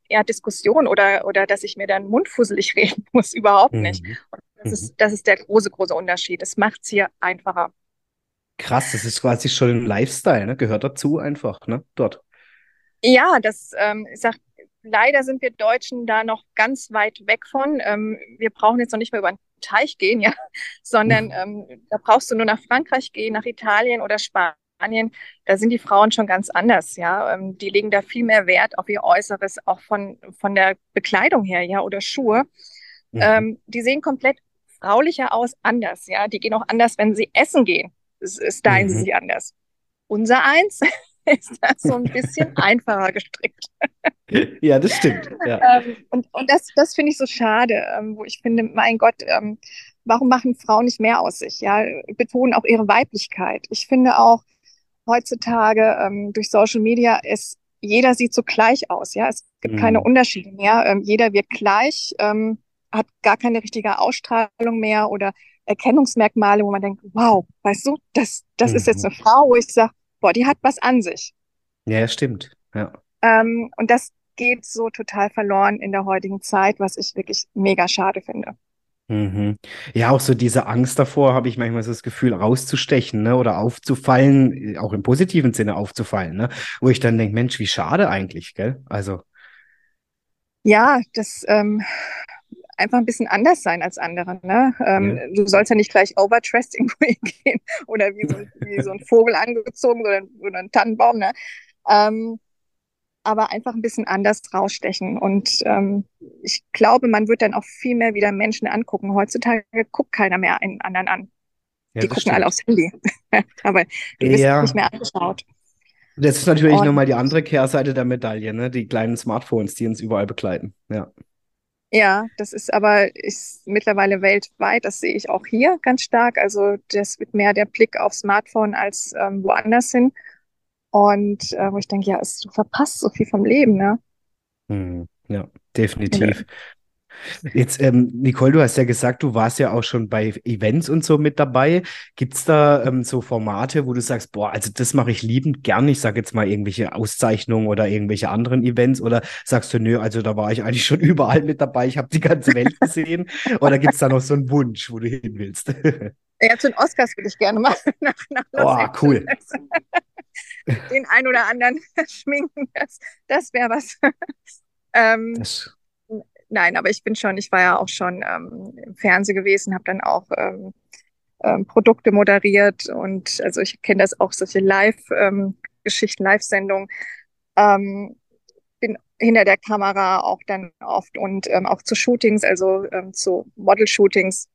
eher Diskussion oder, oder dass ich mir dann mundfusselig reden muss, überhaupt nicht. Mhm. Und das, Mhm. ist, das ist der große, große Unterschied. Es macht es hier einfacher. Krass, das ist quasi schon ein Lifestyle, ne? Gehört dazu einfach, ne? Dort. Ja, das, ähm, ich sag, leider sind wir Deutschen da noch ganz weit weg von. Ähm, wir brauchen jetzt noch nicht mehr über den Teich gehen, ja, sondern ähm, da brauchst du nur nach Frankreich gehen, nach Italien oder Spanien. Da sind die Frauen schon ganz anders, ja. Ähm, die legen da viel mehr Wert auf ihr Äußeres, auch von, von der Bekleidung her, ja, oder Schuhe. Mhm. Ähm, die sehen komplett fraulicher aus, anders, ja. Die gehen auch anders, wenn sie essen gehen. Es, es stylen sie Mhm. sich anders. Unser eins ist das so ein bisschen einfacher gestrickt. Ja, das stimmt. Ja. Ähm, und und das, das finde ich so schade, ähm, wo ich finde, mein Gott, ähm, warum machen Frauen nicht mehr aus sich? Ja, betonen auch ihre Weiblichkeit. Ich finde auch heutzutage ähm, durch Social Media ist jeder sieht so gleich aus. Ja, es gibt keine Mhm. Unterschiede mehr. Ähm, jeder wird gleich, ähm, hat gar keine richtige Ausstrahlung mehr oder Erkennungsmerkmale, wo man denkt, wow, weißt du, das, das ist jetzt Mhm. eine Frau, wo ich sage, boah, die hat was an sich. Ja, stimmt. Ja. Ähm, und das geht so total verloren in der heutigen Zeit, was ich wirklich mega schade finde. Mhm. Ja, auch so diese Angst davor, habe ich manchmal so das Gefühl, rauszustechen, ne? Oder aufzufallen, auch im positiven Sinne aufzufallen, ne? Wo ich dann denke, Mensch, wie schade eigentlich, gell? Also, Ja, das ähm, einfach ein bisschen anders sein als andere. Ne? Ähm, ja. du sollst ja nicht gleich overdressed irgendwo hingehen oder wie so, ein- wie so ein Vogel angezogen oder, oder ein Tannenbaum. Ne? Ähm, aber einfach ein bisschen anders rausstechen. Und ähm, ich glaube, man wird dann auch viel mehr wieder Menschen angucken. Heutzutage guckt keiner mehr einen anderen an. Ja, Die gucken alle stimmt. aufs Handy. Aber du wirst Ja. nicht mehr angeschaut. Das ist natürlich nochmal die andere Kehrseite der Medaille, ne? Die kleinen Smartphones, die uns überall begleiten. Ja. Ja, das ist aber ist mittlerweile weltweit, das sehe ich auch hier ganz stark. Also das wird mehr der Blick aufs Smartphone als ähm, woanders hin. Und äh, wo ich denke, ja, es, du verpasst so viel vom Leben, ne? Mhm. Ja, definitiv. Jetzt, ähm, Nicole, du hast ja gesagt, du warst ja auch schon bei Events und so mit dabei. Gibt es da ähm, so Formate, wo du sagst, boah, also das mache ich liebend gern. Ich sage jetzt mal irgendwelche Auszeichnungen oder irgendwelche anderen Events oder sagst du, nö, also da war ich eigentlich schon überall mit dabei, ich habe die ganze Welt gesehen. Oder gibt es da noch so einen Wunsch, wo du hin willst? Ja, zu den Oscars würde ich gerne mal nach, nach Oh, cool. Den ein oder anderen schminken, das, das wäre was. ähm, Das, Nein, aber ich bin schon, ich war ja auch schon ähm, im Fernsehen gewesen, habe dann auch ähm, ähm, Produkte moderiert und also ich kenne das auch, solche Live-Geschichten, Live-Sendungen. Ähm, bin hinter der Kamera auch dann oft und ähm, auch zu Shootings, also ähm, zu Model-Shootings.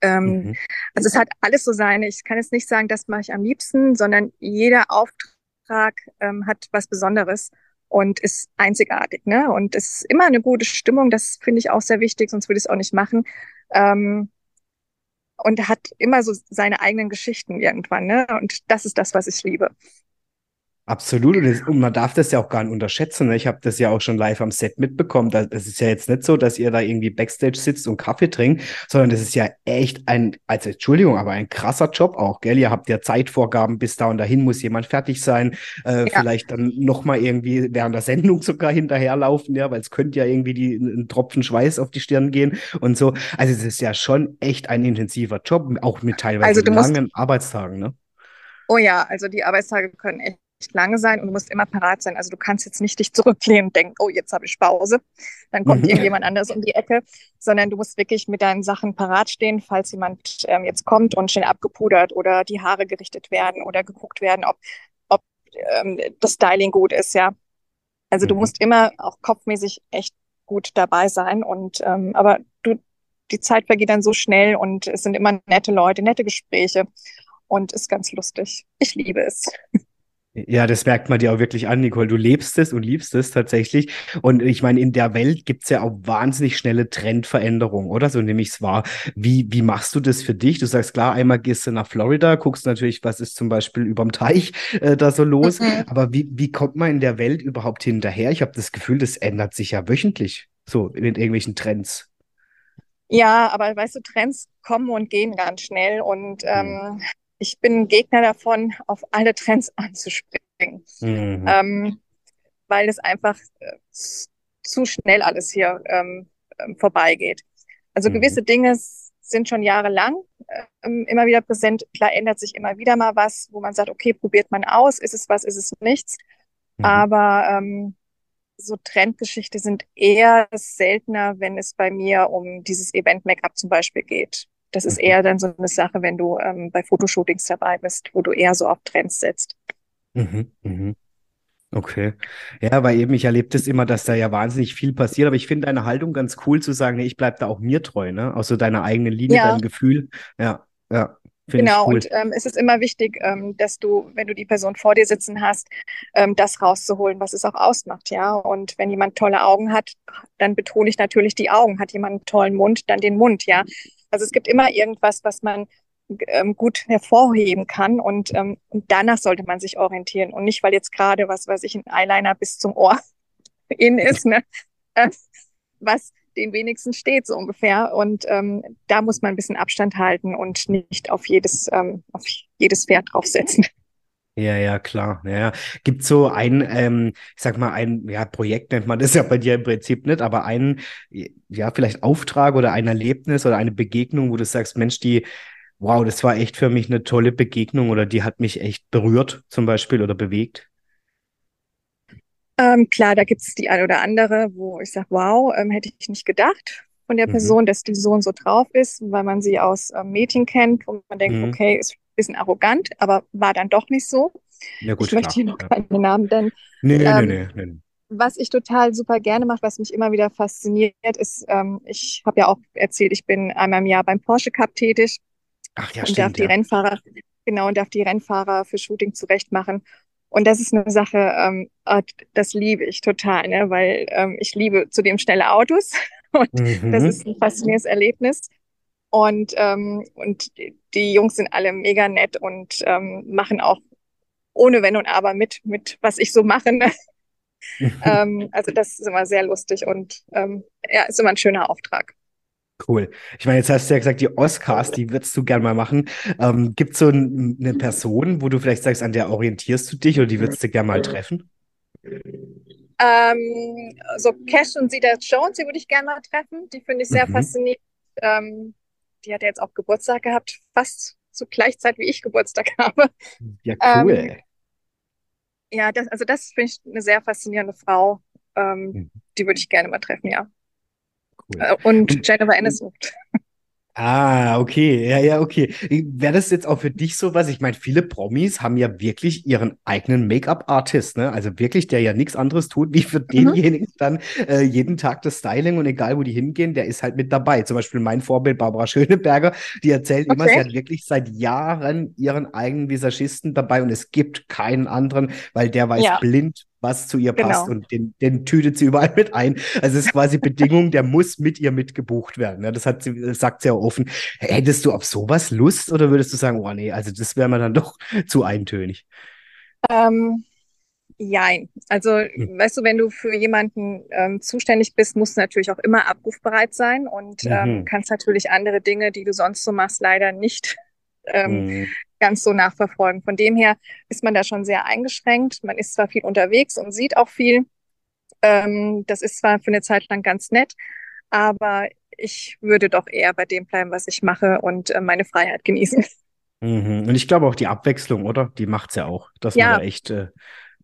Ähm, mhm. also es hat alles so seine, ich kann jetzt nicht sagen, das mache ich am liebsten, sondern jeder Auftrag ähm, hat was Besonderes und ist einzigartig, ne? Und es ist immer eine gute Stimmung, das finde ich auch sehr wichtig, sonst würde ich es auch nicht machen. Ähm, und hat immer so seine eigenen Geschichten irgendwann, ne? Und das ist das, was ich liebe. Absolut. Und, man darf das ja auch gar nicht unterschätzen. Ne? Ich habe das ja auch schon live am Set mitbekommen. Es ist ja jetzt nicht so, dass ihr da irgendwie Backstage sitzt und Kaffee trinkt, sondern das ist ja echt ein, also Entschuldigung, aber ein krasser Job auch, gell? Ihr habt ja Zeitvorgaben, bis da und dahin muss jemand fertig sein. Äh, Ja. Vielleicht dann nochmal irgendwie während der Sendung sogar hinterherlaufen, ja, weil es könnte ja irgendwie die, ein Tropfen Schweiß auf die Stirn gehen und so. Also es ist ja schon echt ein intensiver Job, auch mit teilweise Also langen Arbeitstagen, ne? Oh ja, also die Arbeitstage können echt lange sein und du musst immer parat sein. Also du kannst jetzt nicht dich zurücklehnen und denken, oh, jetzt habe ich Pause. Dann kommt Mhm. irgendjemand anders um die Ecke, sondern du musst wirklich mit deinen Sachen parat stehen, falls jemand ähm, jetzt kommt und schnell abgepudert oder die Haare gerichtet werden oder geguckt werden, ob, ob ähm, das Styling gut ist, ja. Also du Mhm. musst immer auch kopfmäßig echt gut dabei sein und ähm, aber du, die Zeit vergeht dann so schnell und es sind immer nette Leute, nette Gespräche und ist ganz lustig. Ich liebe es. Ja, das merkt man dir auch wirklich an, Nicole. Du lebst es und liebst es tatsächlich. Und ich meine, in der Welt gibt's ja auch wahnsinnig schnelle Trendveränderungen, oder? So nehme ich es wahr. Wie, wie machst du das für dich? Du sagst, klar, einmal gehst du nach Florida, guckst natürlich, was ist zum Beispiel überm Teich äh, da so los. Mhm. Aber wie, wie kommt man in der Welt überhaupt hinterher? Ich habe das Gefühl, das ändert sich ja wöchentlich, so mit irgendwelchen Trends. Ja, aber weißt du, Trends kommen und gehen ganz schnell und ähm, ich bin Gegner davon, auf alle Trends anzuspringen, mhm. ähm, weil es einfach äh, zu schnell alles hier ähm, ähm, vorbeigeht. Also mhm. gewisse Dinge sind schon jahrelang ähm, immer wieder präsent. Klar ändert sich immer wieder mal was, wo man sagt, okay, probiert man aus, ist es was, ist es nichts. Mhm. Aber ähm, so Trendgeschichte sind eher seltener, wenn es bei mir um dieses Event-Make-up zum Beispiel geht. Das ist mhm. eher dann so eine Sache, wenn du ähm, bei Fotoshootings dabei bist, wo du eher so auf Trends setzt. Mhm, mhm. Okay. Ja, weil eben ich erlebe das immer, dass da ja wahnsinnig viel passiert, aber ich finde deine Haltung ganz cool zu sagen, nee, ich bleibe da auch mir treu, ne? Auch so deiner eigenen Linie, ja. deinem Gefühl. Ja, ja. Genau, cool. und ähm, es ist immer wichtig, ähm, dass du, wenn du die Person vor dir sitzen hast, ähm, das rauszuholen, was es auch ausmacht, ja. Und wenn jemand tolle Augen hat, dann betone ich natürlich die Augen. Hat jemand einen tollen Mund, dann den Mund, ja. Also es gibt immer irgendwas, was man ähm, gut hervorheben kann und, ähm, danach sollte man sich orientieren und nicht, weil jetzt gerade, was weiß ich, ein Eyeliner bis zum Ohr in ist, ne? Äh, was den wenigsten steht so ungefähr und ähm, da muss man ein bisschen Abstand halten und nicht auf jedes, ähm, auf jedes Pferd draufsetzen. Ja, ja, klar. Ja, Gibt so ein, ähm, ich sag mal, ein ja, Projekt nennt man das ja bei dir im Prinzip nicht, aber ein, ja, vielleicht Auftrag oder ein Erlebnis oder eine Begegnung, wo du sagst, Mensch, die, wow, das war echt für mich eine tolle Begegnung oder die hat mich echt berührt zum Beispiel oder bewegt? Ähm, klar, da gibt es die eine oder andere, wo ich sage, wow, ähm, hätte ich nicht gedacht von der mhm. Person, dass die so und so drauf ist, weil man sie aus ähm, Mädchen kennt, wo man denkt, mhm. okay, ist bisschen arrogant, aber war dann doch nicht so. Ja, gut, ich möchte hier noch ja. keine Namen nennen. Nee, ähm, nee, nee, nee. Was ich total super gerne mache, was mich immer wieder fasziniert, ist, ähm, ich habe ja auch erzählt, ich bin einmal im Jahr beim Porsche Cup tätig. Ach ja, und stimmt, darf die ja. Rennfahrer, genau, und darf die Rennfahrer für Shooting zurechtmachen. Und das ist eine Sache, ähm, ah, das liebe ich total, ne? weil ähm, ich liebe zudem schnelle Autos. Und mhm. das ist ein faszinierendes Erlebnis. Und, ähm, und die Jungs sind alle mega nett und ähm, machen auch ohne Wenn und Aber mit, mit was ich so mache. Ne? ähm, also das ist immer sehr lustig und ähm, ja, ist immer ein schöner Auftrag. Cool. Ich meine, jetzt hast du ja gesagt, die Oscars, die würdest du gerne mal machen. Ähm, Gibt es so ein, eine Person, wo du vielleicht sagst, an der orientierst du dich oder die würdest du gerne mal treffen? Ähm, so Cash und Zeta Jones, die würde ich gerne mal treffen. Die finde ich sehr mhm. faszinierend. Ähm, die hat ja jetzt auch Geburtstag gehabt, fast zur gleichen wie ich Geburtstag habe. Ja, cool. Ähm, ja, das, also das finde ich eine sehr faszinierende Frau. Ähm, mhm. Die würde ich gerne mal treffen, ja. Cool. Äh, und Jennifer Aniston. Ah, okay, ja, ja, okay. Wäre das jetzt auch für dich so was? Ich meine, viele Promis haben ja wirklich ihren eigenen Make-up-Artist, ne? Also wirklich, der ja nichts anderes tut, wie für mhm. denjenigen dann äh, jeden Tag das Styling und egal, wo die hingehen, der ist halt mit dabei. Zum Beispiel mein Vorbild Barbara Schöneberger, die erzählt okay. immer, sie hat wirklich seit Jahren ihren eigenen Visagisten dabei und es gibt keinen anderen, weil der weiß ja. blind, was zu ihr passt genau. und den, den tütet sie überall mit ein. Also es ist quasi Bedingung, der muss mit ihr mitgebucht werden. Ja, das hat sie, das sagt sie auch offen. Hättest du auf sowas Lust oder würdest du sagen, oh nee, also das wäre mir dann doch zu eintönig? Ähm, jein. Also, hm. weißt du, wenn du für jemanden ähm, zuständig bist, musst du natürlich auch immer abrufbereit sein und ähm, mhm. kannst natürlich andere Dinge, die du sonst so machst, leider nicht ähm, mhm ganz so nachverfolgen. Von dem her ist man da schon sehr eingeschränkt. Man ist zwar viel unterwegs und sieht auch viel. Ähm, das ist zwar für eine Zeit lang ganz nett, aber ich würde doch eher bei dem bleiben, was ich mache und äh, meine Freiheit genießen. Mhm. Und ich glaube auch die Abwechslung, oder? Die macht's ja auch, dass ja. man da echt äh,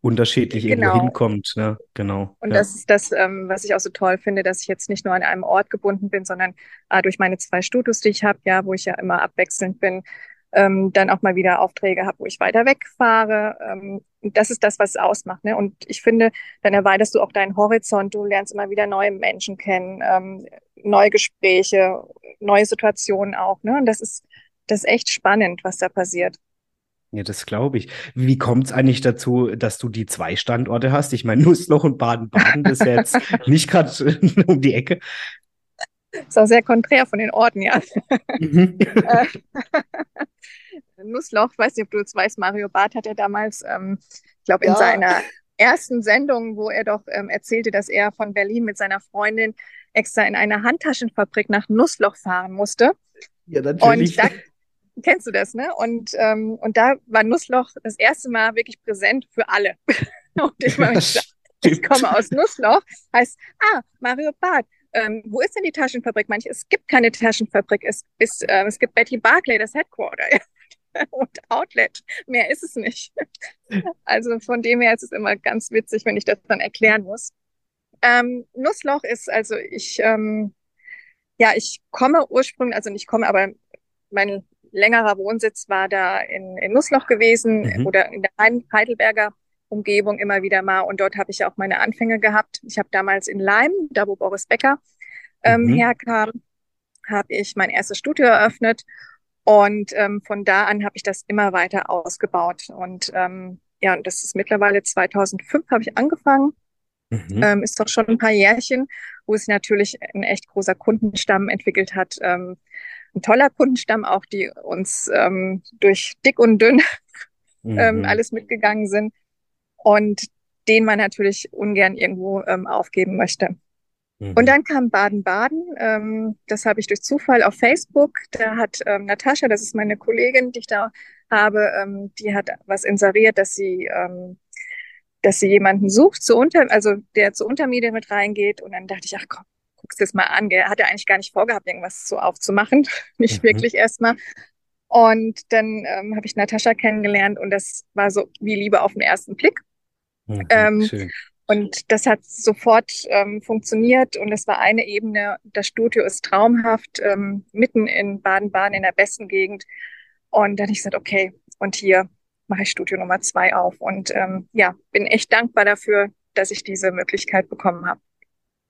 unterschiedlich genau. irgendwo hinkommt. Ne? Genau. Und ja. das ist das, ähm, was ich auch so toll finde, dass ich jetzt nicht nur an einem Ort gebunden bin, sondern äh, durch meine zwei Studios, die ich habe, ja, wo ich ja immer abwechselnd bin, ähm, dann auch mal wieder Aufträge habe, wo ich weiter wegfahre. Ähm, das ist das, was es ausmacht. Ne? Und ich finde, dann erweiterst du auch deinen Horizont, du lernst immer wieder neue Menschen kennen, ähm, neue Gespräche, neue Situationen auch. Ne? Und das ist, das ist echt spannend, was da passiert. Ja, das glaube ich. Wie kommt es eigentlich dazu, dass du die zwei Standorte hast? Ich meine, Nussloch und Baden-Baden, ist ja jetzt nicht gerade um die Ecke. Ist auch sehr konträr von den Orten, ja. Mhm. Äh, Nussloch, ich weiß nicht, ob du es weißt, Mario Barth hat ja damals, ähm, ich glaube, in ja. seiner ersten Sendung, wo er doch ähm, erzählte, dass er von Berlin mit seiner Freundin extra in eine Handtaschenfabrik nach Nussloch fahren musste. Ja, natürlich. Und da, kennst du das, ne? Und, ähm, und da war Nussloch das erste Mal wirklich präsent für alle. und ich, war, ich komme aus Nussloch, heißt, ah, Mario Barth, ähm, wo ist denn die Taschenfabrik? Manche, es gibt keine Taschenfabrik, es, ist, äh, es gibt Betty Barclay, das Headquarter und Outlet. Mehr ist es nicht. also von dem her ist es immer ganz witzig, wenn ich das dann erklären muss. Ähm, Nussloch ist, also ich, ähm, ja, ich komme ursprünglich, also nicht komme, aber mein längerer Wohnsitz war da in, in Nussloch gewesen mhm. oder in der Heidelberger Umgebung immer wieder mal. Und dort habe ich auch meine Anfänge gehabt. Ich habe damals in Leim, da wo Boris Becker ähm, mhm. herkam, habe ich mein erstes Studio eröffnet. Und ähm, von da an habe ich das immer weiter ausgebaut. Und ähm, ja, und das ist mittlerweile 2005 habe ich angefangen. Mhm. Ähm, ist doch schon ein paar Jährchen, wo sich natürlich ein echt großer Kundenstamm entwickelt hat. Ähm, ein toller Kundenstamm auch, die uns ähm, durch dick und dünn ähm, mhm. alles mitgegangen sind und den man natürlich ungern irgendwo ähm, aufgeben möchte. Mhm. Und dann kam Baden-Baden. Ähm, das habe ich durch Zufall auf Facebook. Da hat ähm, Natascha, das ist meine Kollegin, die ich da habe, ähm, die hat was inseriert, dass sie, ähm, dass sie jemanden sucht, zu unter, also der zur Untermiete mit reingeht. Und dann dachte ich, ach komm, guckst das mal an. Er hat ja eigentlich gar nicht vorgehabt, irgendwas so aufzumachen. nicht mhm. wirklich erstmal. Und dann ähm, habe ich Natascha kennengelernt und das war so wie Liebe auf den ersten Blick. Mhm, ähm, und das hat sofort ähm, funktioniert und es war eine Ebene. Das Studio ist traumhaft, ähm, mitten in Baden-Baden in der besten Gegend. Und dann habe ich gesagt, okay, und hier mache ich Studio Nummer zwei auf. Und ähm, ja, bin echt dankbar dafür, dass ich diese Möglichkeit bekommen habe.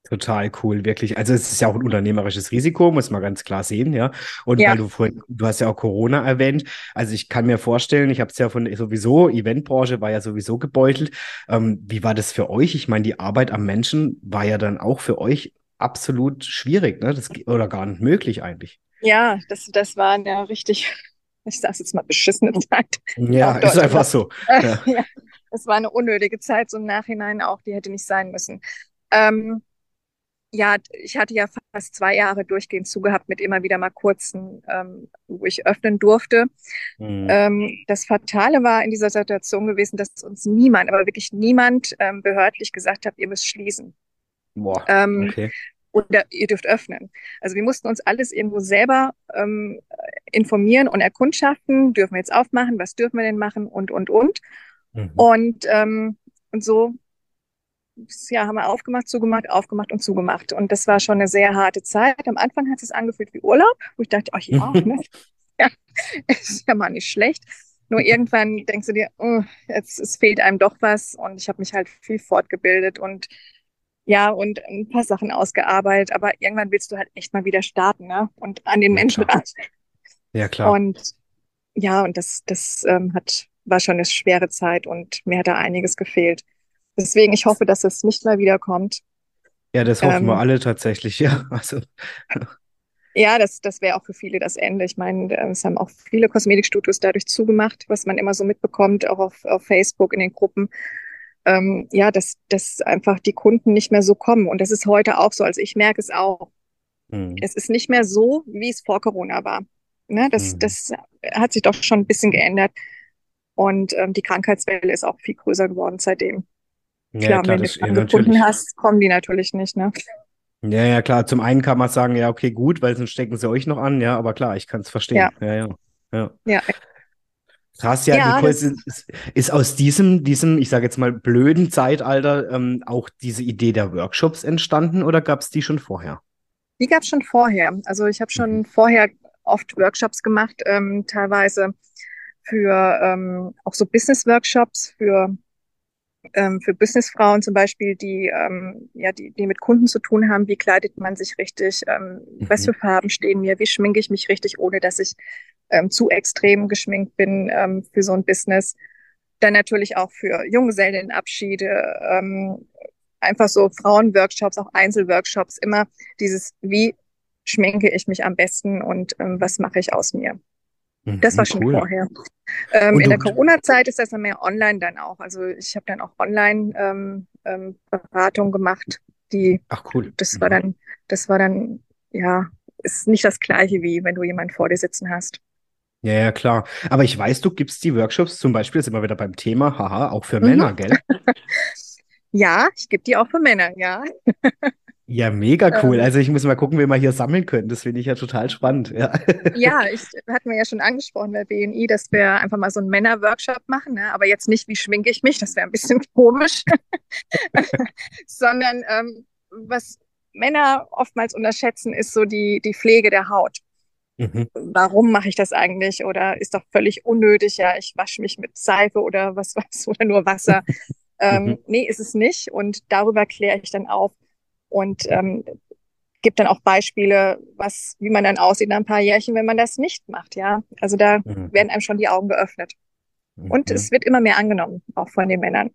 Total cool, wirklich. Also es ist ja auch ein unternehmerisches Risiko, muss man ganz klar sehen, ja. Und ja. weil du vorhin, du hast ja auch Corona erwähnt. Also ich kann mir vorstellen, ich habe es ja von sowieso, Eventbranche war ja sowieso gebeutelt. Ähm, wie war das für euch? Ich meine, die Arbeit am Menschen war ja dann auch für euch absolut schwierig, ne? Das, oder gar nicht möglich eigentlich. Ja, das, das war eine richtig, ich sage jetzt mal, beschissene Zeit. Ja, ist einfach so. Ja. ja. Es war eine unnötige Zeit, so im Nachhinein auch, die hätte nicht sein müssen. Ähm, ja, ich hatte ja fast zwei Jahre durchgehend zugehabt mit immer wieder mal kurzen, ähm, wo ich öffnen durfte. Mhm. Ähm, das Fatale war in dieser Situation gewesen, dass uns niemand, aber wirklich niemand ähm, behördlich gesagt hat, ihr müsst schließen. Boah, ähm, okay. Oder ihr dürft öffnen. Also wir mussten uns alles irgendwo selber ähm, informieren und erkundschaften. Dürfen wir jetzt aufmachen? Was dürfen wir denn machen? Und, und, und. Mhm. Und, ähm, und so ja, haben wir aufgemacht, zugemacht, aufgemacht und zugemacht. Und das war schon eine sehr harte Zeit. Am Anfang hat es angefühlt wie Urlaub, wo ich dachte, ach ja, ne? ja, ist ja mal nicht schlecht. Nur irgendwann denkst du dir, oh, jetzt, es fehlt einem doch was. Und ich habe mich halt viel fortgebildet und ja, und ein paar Sachen ausgearbeitet. Aber irgendwann willst du halt echt mal wieder starten, ne? Und an den Menschen ran. Ja, klar. Und ja, und das, das ähm, hat, war schon eine schwere Zeit und mir hat da einiges gefehlt. Deswegen, ich hoffe, dass es nicht mehr wiederkommt. Ja, das hoffen ähm, wir alle tatsächlich, ja. Also. Ja, das, das wäre auch für viele das Ende. Ich meine, äh, es haben auch viele Kosmetikstudios dadurch zugemacht, was man immer so mitbekommt, auch auf, auf Facebook in den Gruppen. Ähm, ja, dass, dass einfach die Kunden nicht mehr so kommen. Und das ist heute auch so. Also ich merke es auch. Mhm. Es ist nicht mehr so, wie es vor Corona war. Ne, das, mhm. das hat sich doch schon ein bisschen geändert. Und ähm, die Krankheitswelle ist auch viel größer geworden seitdem. Ja, klar, klar, wenn du keine Kunden hast, kommen die natürlich nicht, ne? Ja, ja, klar. Zum einen kann man sagen, ja, okay, gut, weil sonst stecken sie euch noch an, ja, aber klar, ich kann es verstehen. Ja, ja, ja. ja. Krass, ja, ja Nicole, ist, ist, aus diesem, diesem, ich sage jetzt mal, blöden Zeitalter ähm, auch diese Idee der Workshops entstanden oder gab es die schon vorher? Die gab es schon vorher. Also ich habe schon mhm. vorher oft Workshops gemacht, ähm, teilweise für ähm, auch so Business-Workshops für ähm, für Businessfrauen zum Beispiel, die, ähm, ja, die, die mit Kunden zu tun haben, wie kleidet man sich richtig, ähm, mhm. was für Farben stehen mir, wie schminke ich mich richtig, ohne dass ich ähm, zu extrem geschminkt bin ähm, für so ein Business. Dann natürlich auch für Junggesellenabschiede, ähm, einfach so Frauenworkshops, auch Einzelworkshops, immer dieses, wie schminke ich mich am besten und ähm, was mache ich aus mir. Das war mhm, schon cool. vorher. Ähm, in der Corona-Zeit ist das dann mehr online dann auch. Also ich habe dann auch online ähm, ähm, Beratung gemacht. Die, Ach cool. Das war mhm. dann, das war dann, ja, ist nicht das gleiche wie wenn du jemanden vor dir sitzen hast. Ja, ja, klar. Aber ich weiß, du gibst die Workshops zum Beispiel, sind wir wieder beim Thema, haha, auch für mhm. Männer, gell? Ja, ich gebe die auch für Männer, ja. Ja, mega cool. Ähm, also ich muss mal gucken, wie wir hier sammeln können. Das finde ich ja total spannend. Ja, ja ich hatten wir ja schon angesprochen bei BNI, dass wir einfach mal so einen Männer-Workshop machen, ne? aber jetzt nicht, wie schminke ich mich, das wäre ein bisschen komisch, sondern ähm, was Männer oftmals unterschätzen, ist so die, die Pflege der Haut. Mhm. Warum mache ich das eigentlich? Oder ist doch völlig unnötig, ja, ich wasche mich mit Seife oder was was oder nur Wasser. ähm, mhm. Nee, ist es nicht. Und darüber kläre ich dann auf und ähm, gibt dann auch Beispiele, was, wie man dann aussieht nach ein paar Jährchen, wenn man das nicht macht, ja. Also da mhm. werden einem schon die Augen geöffnet. Und mhm. es wird immer mehr angenommen, auch von den Männern.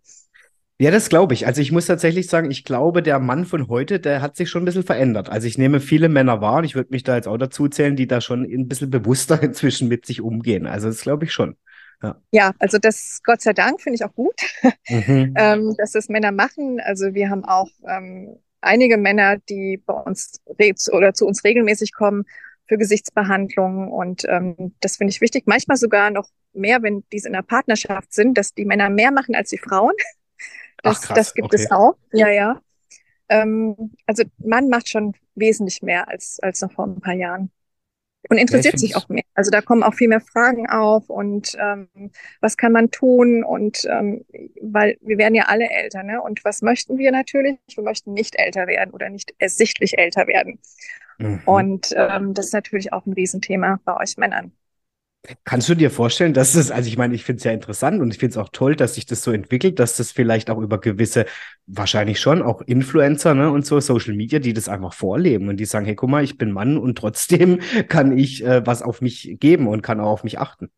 Ja, das glaube ich. Also ich muss tatsächlich sagen, ich glaube, der Mann von heute, der hat sich schon ein bisschen verändert. Also ich nehme viele Männer wahr und ich würde mich da jetzt auch dazu zählen, die da schon ein bisschen bewusster inzwischen mit sich umgehen. Also das glaube ich schon. Ja. ja, also das Gott sei Dank finde ich auch gut, mhm. ähm, dass das Männer machen. Also wir haben auch ähm, einige Männer, die bei uns oder zu uns regelmäßig kommen für Gesichtsbehandlungen und ähm, das finde ich wichtig. Manchmal sogar noch mehr, wenn diese in einer Partnerschaft sind, dass die Männer mehr machen als die Frauen. Das, Ach, krass. das gibt okay. es auch. Ja, ja. Ähm, also Mann macht schon wesentlich mehr als, als noch vor ein paar Jahren und interessiert sich auch mehr. Also da kommen auch viel mehr Fragen auf und ähm, was kann man tun und ähm, weil wir werden ja alle älter, ne? Und was möchten wir natürlich? Wir möchten nicht älter werden oder nicht ersichtlich älter werden. Mhm. Und ähm, das ist natürlich auch ein Riesenthema bei euch Männern. Kannst du dir vorstellen, dass es, also ich meine, ich finde es ja interessant und ich finde es auch toll, dass sich das so entwickelt, dass das vielleicht auch über gewisse, wahrscheinlich schon auch Influencer ne, und so, Social Media, die das einfach vorleben und die sagen, hey, guck mal, ich bin Mann und trotzdem kann ich äh, was auf mich geben und kann auch auf mich achten.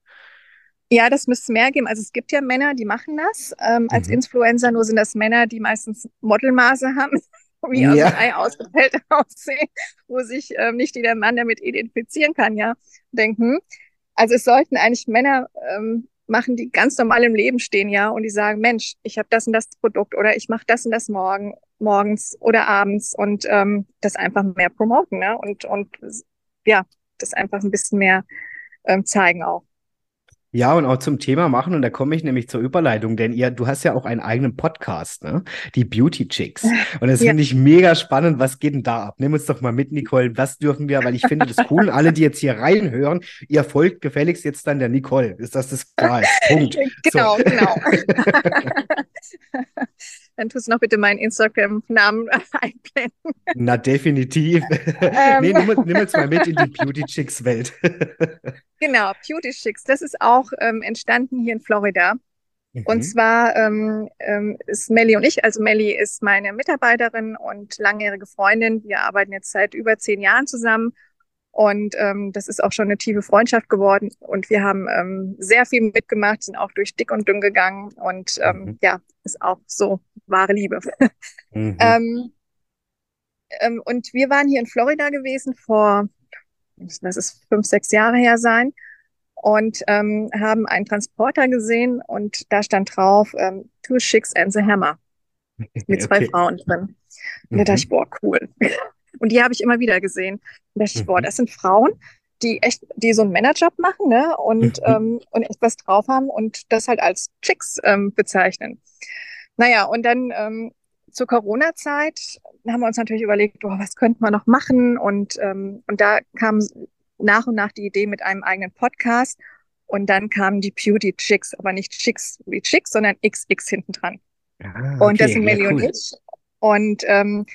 Ja, das müsste es mehr geben. Also es gibt ja Männer, die machen das ähm, als mhm. Influencer, nur sind das Männer, die meistens Modelmaße haben wie aus ja. dem Ei ausgefällt aussehen, wo sich ähm, nicht jeder Mann damit identifizieren kann, ja. Denken, also es sollten eigentlich Männer ähm, machen, die ganz normal im Leben stehen, ja, und die sagen, Mensch, ich habe das und das Produkt oder ich mache das und das morgen, morgens oder abends und ähm, das einfach mehr promoten, ne? Und, und ja, das einfach ein bisschen mehr ähm, zeigen auch. Ja, und auch zum Thema machen, und da komme ich nämlich zur Überleitung, denn ihr, du hast ja auch einen eigenen Podcast, ne? Die Beauty Chicks. Und das ja. finde ich mega spannend. Was geht denn da ab? Nimm uns doch mal mit, Nicole. Was dürfen wir, weil ich finde das cool. Alle, die jetzt hier reinhören, ihr folgt gefälligst jetzt dann der Nicole. Ist das das klar? Punkt. Genau, so. genau. Dann tust du noch bitte meinen Instagram-Namen einblenden. Na, definitiv. Ähm. nee, nimm, nimm uns mal mit in die Beauty Chicks-Welt. genau, Beauty Chicks. Das ist auch ähm, entstanden hier in Florida. Mhm. Und zwar ähm, ähm, ist Melly und ich, also Melly ist meine Mitarbeiterin und langjährige Freundin. Wir arbeiten jetzt seit über zehn Jahren zusammen. Und ähm, das ist auch schon eine tiefe Freundschaft geworden. Und wir haben ähm, sehr viel mitgemacht, sind auch durch dick und dünn gegangen. Und ähm, mhm. ja, ist auch so wahre Liebe. Mhm. ähm, ähm, und wir waren hier in Florida gewesen vor, das ist fünf, sechs Jahre her sein, und ähm, haben einen Transporter gesehen und da stand drauf ähm, Two Chicks and the Hammer mit zwei okay. Frauen drin. Und da dachte ich, mhm. boah, cool. Und die habe ich immer wieder gesehen. Und da dachte ich, boah, mhm. das sind Frauen, die echt, die so einen Managerjob machen, ne? Und, mhm. ähm, und echt was drauf haben und das halt als Chicks ähm, bezeichnen. Naja, und dann ähm, zur Corona-Zeit haben wir uns natürlich überlegt, boah, was könnten wir noch machen? Und, ähm, und da kam nach und nach die Idee mit einem eigenen Podcast. Und dann kamen die Beauty Chicks, aber nicht Chicks wie Chicks, sondern XX hinten dran. Ah, okay. Und das sind Melly ja, cool. und ich. Und ähm,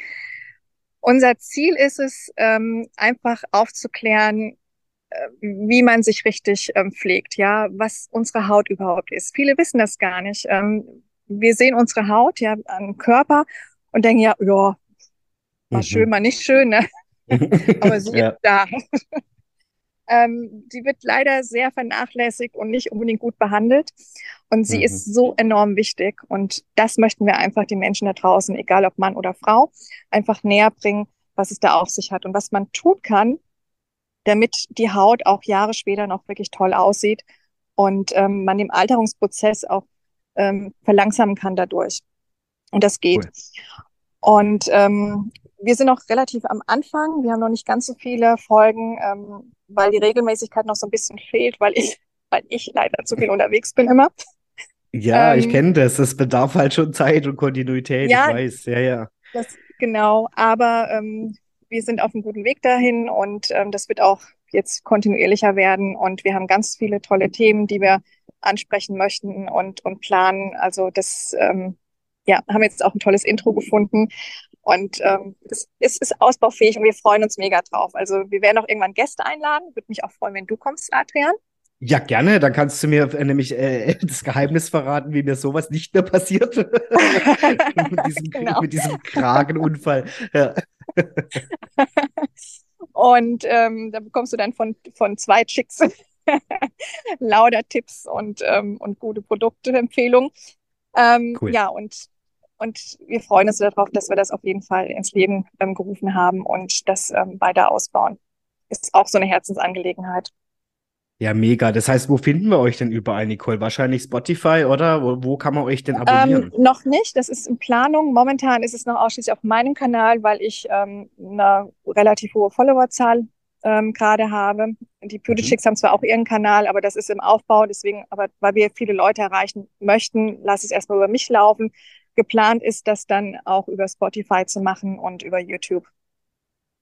unser Ziel ist es, ähm, einfach aufzuklären, äh, wie man sich richtig ähm, pflegt, ja, was unsere Haut überhaupt ist. Viele wissen das gar nicht. Ähm, wir sehen unsere Haut ja am Körper und denken ja, ja, war mhm. schön, mal nicht schön, ne? Aber sie ja. ist da. Ähm, die wird leider sehr vernachlässigt und nicht unbedingt gut behandelt. Und sie mhm. ist so enorm wichtig. Und das möchten wir einfach die Menschen da draußen, egal ob Mann oder Frau, einfach näher bringen, was es da auf sich hat und was man tun kann, damit die Haut auch Jahre später noch wirklich toll aussieht und ähm, man den Alterungsprozess auch ähm, verlangsamen kann dadurch. Und das geht. Cool. Und ähm, wir sind noch relativ am Anfang. Wir haben noch nicht ganz so viele Folgen, ähm, weil die Regelmäßigkeit noch so ein bisschen fehlt, weil ich, weil ich leider zu viel unterwegs bin immer. Ja, ähm, ich kenne das. Es bedarf halt schon Zeit und Kontinuität. Ja, ich weiß, ja, ja. Das, genau, aber ähm, wir sind auf einem guten Weg dahin und ähm, das wird auch jetzt kontinuierlicher werden und wir haben ganz viele tolle Themen, die wir ansprechen möchten und, und planen. Also das, ähm, ja, haben jetzt auch ein tolles Intro gefunden und ähm, es, es ist ausbaufähig und wir freuen uns mega drauf. Also wir werden auch irgendwann Gäste einladen. Würde mich auch freuen, wenn du kommst, Adrian. Ja, gerne. Dann kannst du mir äh, nämlich äh, das Geheimnis verraten, wie mir sowas nicht mehr passiert. mit, diesem, genau. mit diesem Kragenunfall. Ja. und ähm, da bekommst du dann von, von zwei Chicks lauter Tipps und, ähm, und gute Produktempfehlungen. Ähm, cool. Ja, und, und wir freuen uns darauf, dass wir das auf jeden Fall ins Leben ähm, gerufen haben und das ähm, weiter ausbauen. Ist auch so eine Herzensangelegenheit. Ja, mega. Das heißt, wo finden wir euch denn überall, Nicole? Wahrscheinlich Spotify, oder? Wo, wo kann man euch denn abonnieren? Ähm, noch nicht. Das ist in Planung. Momentan ist es noch ausschließlich auf meinem Kanal, weil ich ähm, eine relativ hohe Followerzahl ähm, gerade habe. Die Beauty mhm. Haben zwar auch ihren Kanal, aber das ist im Aufbau. Deswegen, aber weil wir viele Leute erreichen möchten, lass es erstmal über mich laufen. Geplant ist, das dann auch über Spotify zu machen und über YouTube.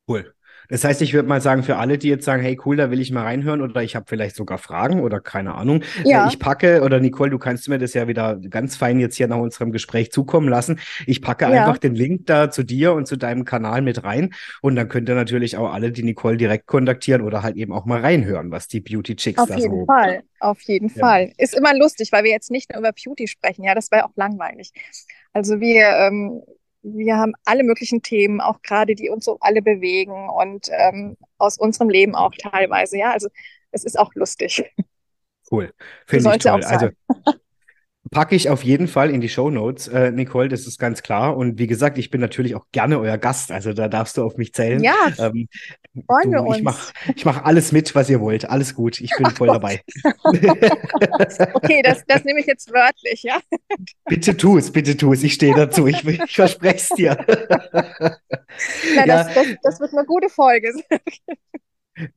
Cool. Das heißt, ich würde mal sagen, für alle, die jetzt sagen, hey cool, da will ich mal reinhören oder ich habe vielleicht sogar Fragen oder keine Ahnung, äh, ja. ich packe, oder Nicole, du kannst mir das ja wieder ganz fein jetzt hier nach unserem Gespräch zukommen lassen. Ich packe ja. einfach den Link da zu dir und zu deinem Kanal mit rein und dann könnt ihr natürlich auch alle die Nicole direkt kontaktieren oder halt eben auch mal reinhören, was die Beauty Chicks Auf da so. Auf jeden Fall, auf jeden ja. Fall. Ist immer lustig, weil wir jetzt nicht nur über Beauty sprechen, ja, das wäre auch langweilig. Also wir, ähm, wir haben alle möglichen Themen, auch gerade die uns so alle bewegen und ähm, aus unserem Leben auch teilweise. Ja, also es ist auch lustig. Cool. Finde ich toll. Also Packe ich auf jeden Fall in die Show Notes, äh, Nicole, das ist ganz klar. Und wie gesagt, ich bin natürlich auch gerne euer Gast, also da darfst du auf mich zählen. Ja, ähm, freuen wir uns. Ich mache mach alles mit, was ihr wollt. Alles gut, ich bin voll dabei. okay, das, das nehme ich jetzt wörtlich, ja. bitte tu es, bitte tu es, ich stehe dazu, ich, ich verspreche es dir. Na, ja. das, das, das wird eine gute Folge.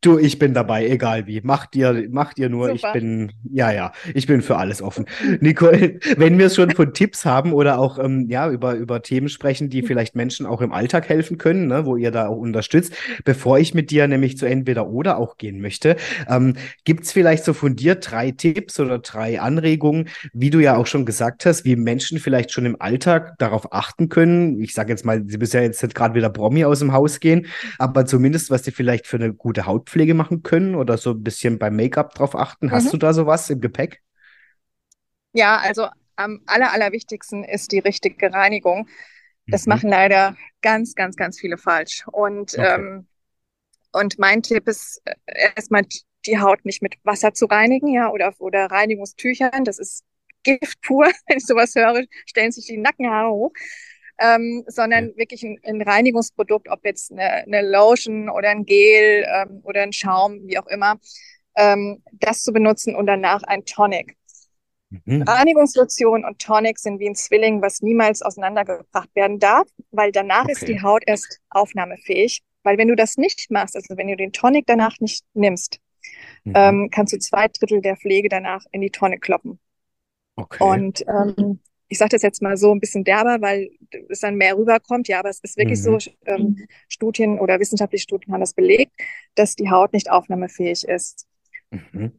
Du, ich bin dabei, egal wie. Macht ihr, macht ihr nur. Super. Ich bin, ja, ja, ich bin für alles offen. Nicole, wenn wir es schon von Tipps haben oder auch ähm, ja über über Themen sprechen, die vielleicht Menschen auch im Alltag helfen können, ne, wo ihr da auch unterstützt, bevor ich mit dir nämlich zu entweder oder auch gehen möchte, ähm, gibt es vielleicht so von dir drei Tipps oder drei Anregungen, wie du ja auch schon gesagt hast, wie Menschen vielleicht schon im Alltag darauf achten können. Ich sage jetzt mal, sie müssen ja jetzt gerade wieder Promi aus dem Haus gehen, aber zumindest was sie vielleicht für eine gute Hautpflege machen können oder so ein bisschen beim Make-up drauf achten? Hast mhm. du da sowas im Gepäck? Ja, also am aller, allerwichtigsten ist die richtige Reinigung. Das mhm. machen leider ganz, ganz, ganz viele falsch. Und, okay. ähm, und mein Tipp ist äh, erstmal die Haut nicht mit Wasser zu reinigen, ja, oder, oder Reinigungstüchern. Das ist Gift pur. Wenn ich sowas höre, stellen sich die Nackenhaare hoch ähm, sondern wirklich ein, ein, Reinigungsprodukt, ob jetzt eine, eine Lotion oder ein Gel ähm, oder ein Schaum, wie auch immer, ähm, das zu benutzen und danach ein Tonic. Mhm. Reinigungslotion und Tonic sind wie ein Zwilling, was niemals auseinandergebracht werden darf, weil danach okay. ist die Haut erst aufnahmefähig. Weil wenn du das nicht machst, also wenn du den Tonic danach nicht nimmst, mhm. ähm, kannst du zwei Drittel der Pflege danach in die Tonne kloppen. Okay. Und ähm, ich sage das jetzt mal so ein bisschen derber, weil es dann mehr rüberkommt. Ja, aber es ist wirklich mhm. so, ähm, Studien oder wissenschaftliche Studien haben das belegt, dass die Haut nicht aufnahmefähig ist. Mhm.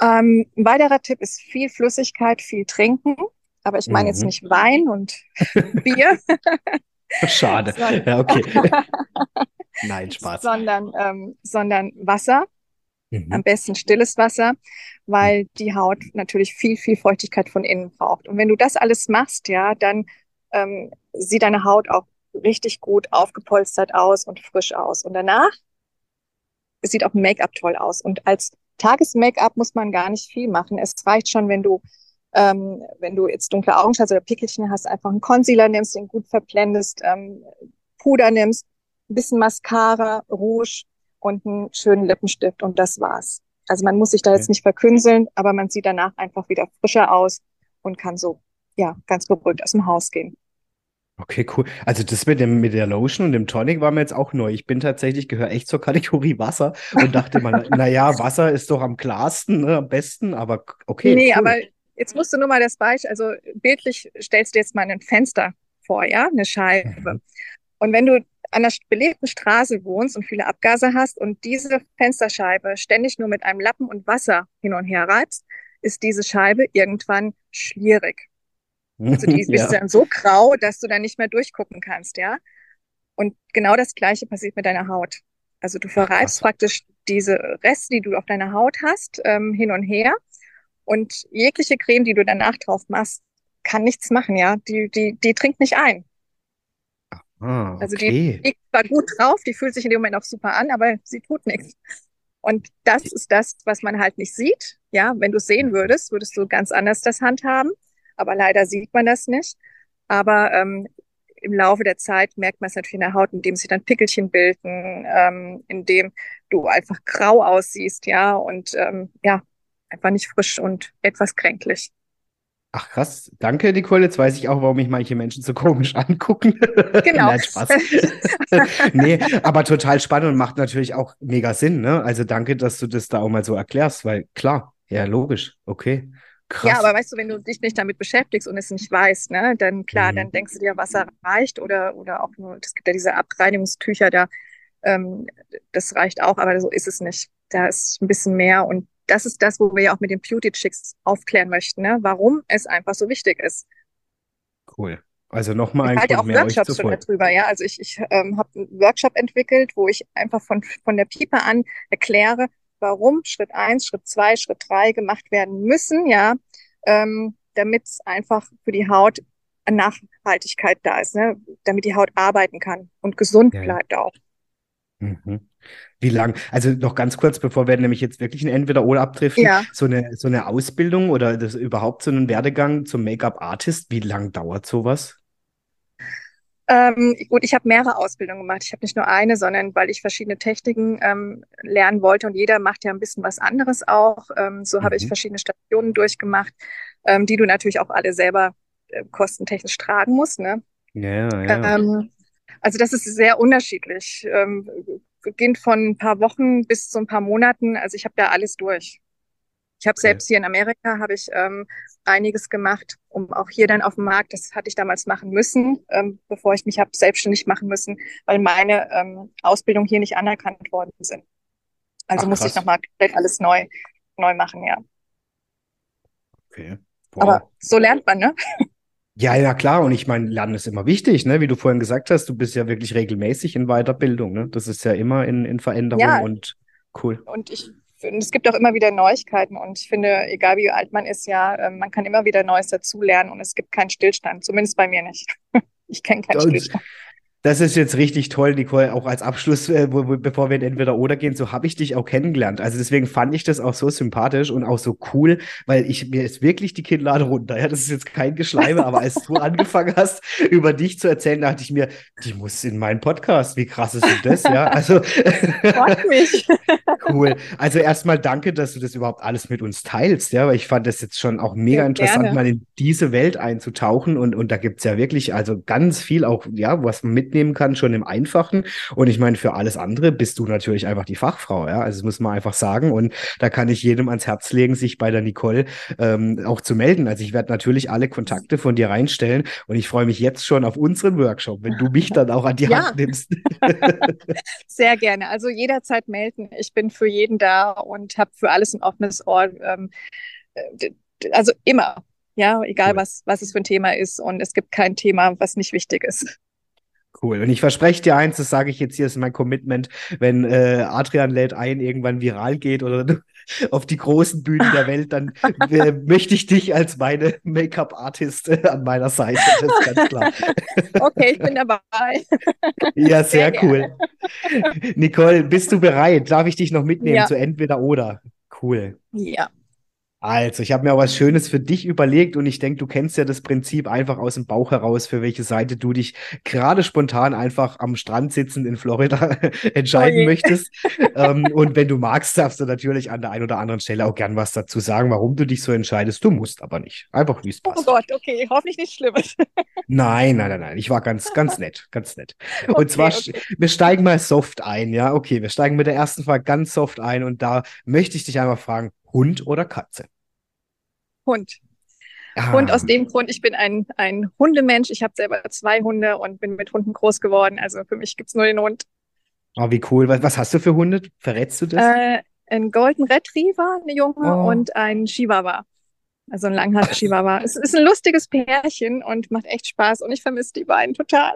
Ähm, ein weiterer Tipp ist viel Flüssigkeit, viel trinken. Aber ich meine mhm. jetzt nicht Wein und Bier. Schade. ja, okay. Nein, Spaß. Sondern, ähm, sondern Wasser. Mhm. Am besten stilles Wasser, weil die Haut natürlich viel, viel Feuchtigkeit von innen braucht. Und wenn du das alles machst, ja, dann ähm, sieht deine Haut auch richtig gut aufgepolstert aus und frisch aus. Und danach sieht auch Make-up toll aus. Und als Tages-Make-up muss man gar nicht viel machen. Es reicht schon, wenn du ähm, wenn du jetzt dunkle Augen hast oder Pickelchen hast, einfach einen Concealer nimmst, den gut verblendest, ähm, Puder nimmst, ein bisschen Mascara, Rouge und einen schönen Lippenstift und das war's. Also man muss sich da jetzt nicht verkünseln, aber man sieht danach einfach wieder frischer aus und kann so, ja, ganz beruhigt aus dem Haus gehen. Okay, cool. Also das mit dem, mit der Lotion und dem Tonic war mir jetzt auch neu. Ich bin tatsächlich, gehöre echt zur Kategorie Wasser und dachte mal, naja, Wasser ist doch am klarsten, ne, am besten, aber okay. Nee, cool. aber jetzt musst du nur mal das Beispiel, also bildlich stellst du jetzt mal ein Fenster vor, ja, eine Scheibe. Mhm. Und wenn du an der belebten Straße wohnst und viele Abgase hast und diese Fensterscheibe ständig nur mit einem Lappen und Wasser hin und her reibst, ist diese Scheibe irgendwann schwierig. Also die Ja. ist dann so grau, dass du dann nicht mehr durchgucken kannst, ja. Und genau das Gleiche passiert mit deiner Haut. Also du Ach, verreibst krass. praktisch diese Reste, die du auf deiner Haut hast, ähm, hin und her. Und jegliche Creme, die du danach drauf machst, kann nichts machen, ja. Die, die, die trinkt nicht ein. Ah, Also die okay. liegt zwar gut drauf, die fühlt sich in dem Moment auch super an, aber sie tut nichts. Und das ist das, was man halt nicht sieht. Ja, wenn du es sehen würdest, würdest du ganz anders das handhaben. Aber leider sieht man das nicht. Aber ähm, im Laufe der Zeit merkt man es natürlich in der Haut, indem sich dann Pickelchen bilden, ähm, indem du einfach grau aussiehst, ja, und ähm, ja, einfach nicht frisch und etwas kränklich. Ach krass, danke Nicole. Jetzt weiß ich auch, warum mich manche Menschen so komisch angucken. Genau. Nein, Spaß. Nee, aber total spannend und macht natürlich auch mega Sinn, ne? Also danke, dass du das da auch mal so erklärst, weil klar, ja, logisch, okay, Ja, krass. aber weißt du, wenn du dich nicht damit beschäftigst und es nicht weißt, ne, dann klar, Mhm. dann denkst du dir, Wasser reicht oder, oder auch nur, es gibt ja diese Abreinigungstücher da, ähm, das reicht auch, aber so ist es nicht. Da ist ein bisschen mehr und das ist das, wo wir ja auch mit den Beauty Chicks aufklären möchten, ne, warum es einfach so wichtig ist. Cool. Also nochmal Ich ein halte Grund auch Workshops schon darüber, ja. Also ich, ich ähm, habe einen Workshop entwickelt, wo ich einfach von, von der Piepe an erkläre, warum Schritt eins, Schritt zwei, Schritt drei gemacht werden müssen, ja, ähm, damit es einfach für die Haut Nachhaltigkeit da ist, ne? damit die Haut arbeiten kann und gesund ja. bleibt auch. Mhm. Wie lang? Also noch ganz kurz, bevor wir nämlich jetzt wirklich ein Entweder-Oder abdriften, Ja, so eine, so eine Ausbildung oder das überhaupt so einen Werdegang zum Make-up-Artist, wie lang dauert sowas? ähm, gut, ich habe mehrere Ausbildungen gemacht. Ich habe nicht nur eine, sondern weil ich verschiedene Techniken ähm, lernen wollte und jeder macht ja ein bisschen was anderes auch. Ähm, so habe ich Mhm. verschiedene Stationen durchgemacht, ähm, die du natürlich auch alle selber äh, kostentechnisch tragen musst, ne? Ja, ja. Also das ist sehr unterschiedlich. Ähm, beginnt von ein paar Wochen bis zu ein paar Monaten. Also ich habe da alles durch. Ich habe Okay. selbst hier in Amerika habe ich ähm, einiges gemacht, um auch hier dann auf dem Markt, das hatte ich damals machen müssen, ähm, bevor ich mich habe selbstständig machen müssen, weil meine ähm, Ausbildung hier nicht anerkannt worden sind. Also Ach, musste ich nochmal komplett alles neu, neu machen, ja. Okay. Aber Wow. so lernt man, ne? Ja, ja, klar. Und ich meine, Lernen ist immer wichtig, ne? Wie du vorhin gesagt hast, du bist ja wirklich regelmäßig in Weiterbildung, ne? Das ist ja immer in, in Veränderung Ja, und cool. Und ich finde, es gibt auch immer wieder Neuigkeiten und ich finde, egal wie alt man ist, ja, ähm, man kann immer wieder Neues dazulernen und es gibt keinen Stillstand, zumindest bei mir nicht. Ich kenne keinen Und Stillstand. Das ist jetzt richtig toll, Nicole, auch als Abschluss, äh, wo, wo, bevor wir in entweder oder gehen, so habe ich dich auch kennengelernt. Also deswegen fand ich das auch so sympathisch und auch so cool, weil ich mir ist wirklich die Kinnlade runter. Ja, das ist jetzt kein Geschleime, aber als du angefangen hast, über dich zu erzählen, dachte ich mir, die muss in meinen Podcast. Wie krass ist denn das? Ja, also Freut mich. Cool. Also erstmal danke, dass du das überhaupt alles mit uns teilst, ja, weil ich fand das jetzt schon auch mega Ja, interessant, gerne. mal in diese Welt einzutauchen und, und da gibt's ja wirklich also ganz viel auch, ja, was man mitnehmen kann, schon im Einfachen und ich meine, für alles andere bist du natürlich einfach die Fachfrau, ja, also das muss man einfach sagen und da kann ich jedem ans Herz legen, sich bei der Nicole ähm, auch zu melden. Also ich werde natürlich alle Kontakte von dir reinstellen und ich freue mich jetzt schon auf unseren Workshop, wenn du mich dann auch an die Ja, Hand nimmst. sehr gerne. Also jederzeit melden. Ich bin für jeden da und habe für alles ein offenes Ohr. Ähm, äh, also immer. Ja, egal Cool. was, was es für ein Thema ist. Und es gibt kein Thema, was nicht wichtig ist. Cool. Und ich verspreche dir eins, das sage ich jetzt hier, ist mein Commitment, wenn äh, Adrian lädt ein, irgendwann viral geht oder auf die großen Bühnen der Welt, dann äh, möchte ich dich als meine Make-up-Artist äh, an meiner Seite. Das ist ganz klar. Okay, ich bin dabei. Ja, Sehr sehr cool. Nicole, bist du bereit? Darf ich dich noch mitnehmen Ja, zu entweder oder? Cool. ja. Also, ich habe mir auch was Schönes für dich überlegt und ich denke, du kennst ja das Prinzip einfach aus dem Bauch heraus, für welche Seite du dich gerade spontan einfach am Strand sitzend in Florida entscheiden Oh möchtest. Ähm, und wenn du magst, darfst du natürlich an der einen oder anderen Stelle auch gern was dazu sagen, warum du dich so entscheidest. Du musst aber nicht. Einfach wie es Oh passt. Gott, okay, hoffentlich nichts Schlimmes. Nein, nein, nein, nein. Ich war ganz, ganz nett, ganz nett. Und zwar, Okay, okay. wir steigen mal soft ein, ja? Okay, wir steigen mit der ersten Frage ganz soft ein und da möchte ich dich einmal fragen, Hund oder Katze? Hund. Ah, Hund aus dem Grund, ich bin ein, ein Hundemensch. Ich habe selber zwei Hunde und bin mit Hunden groß geworden. Also für mich gibt's nur den Hund. oh, wie cool. Was, was hast du für Hunde? Verrätst du das? Äh, ein Golden Retriever, eine Junge, Oh. und ein Chihuahua. Also ein Langhaar Chihuahua. Es ist ein lustiges Pärchen und macht echt Spaß und ich vermisse die beiden total.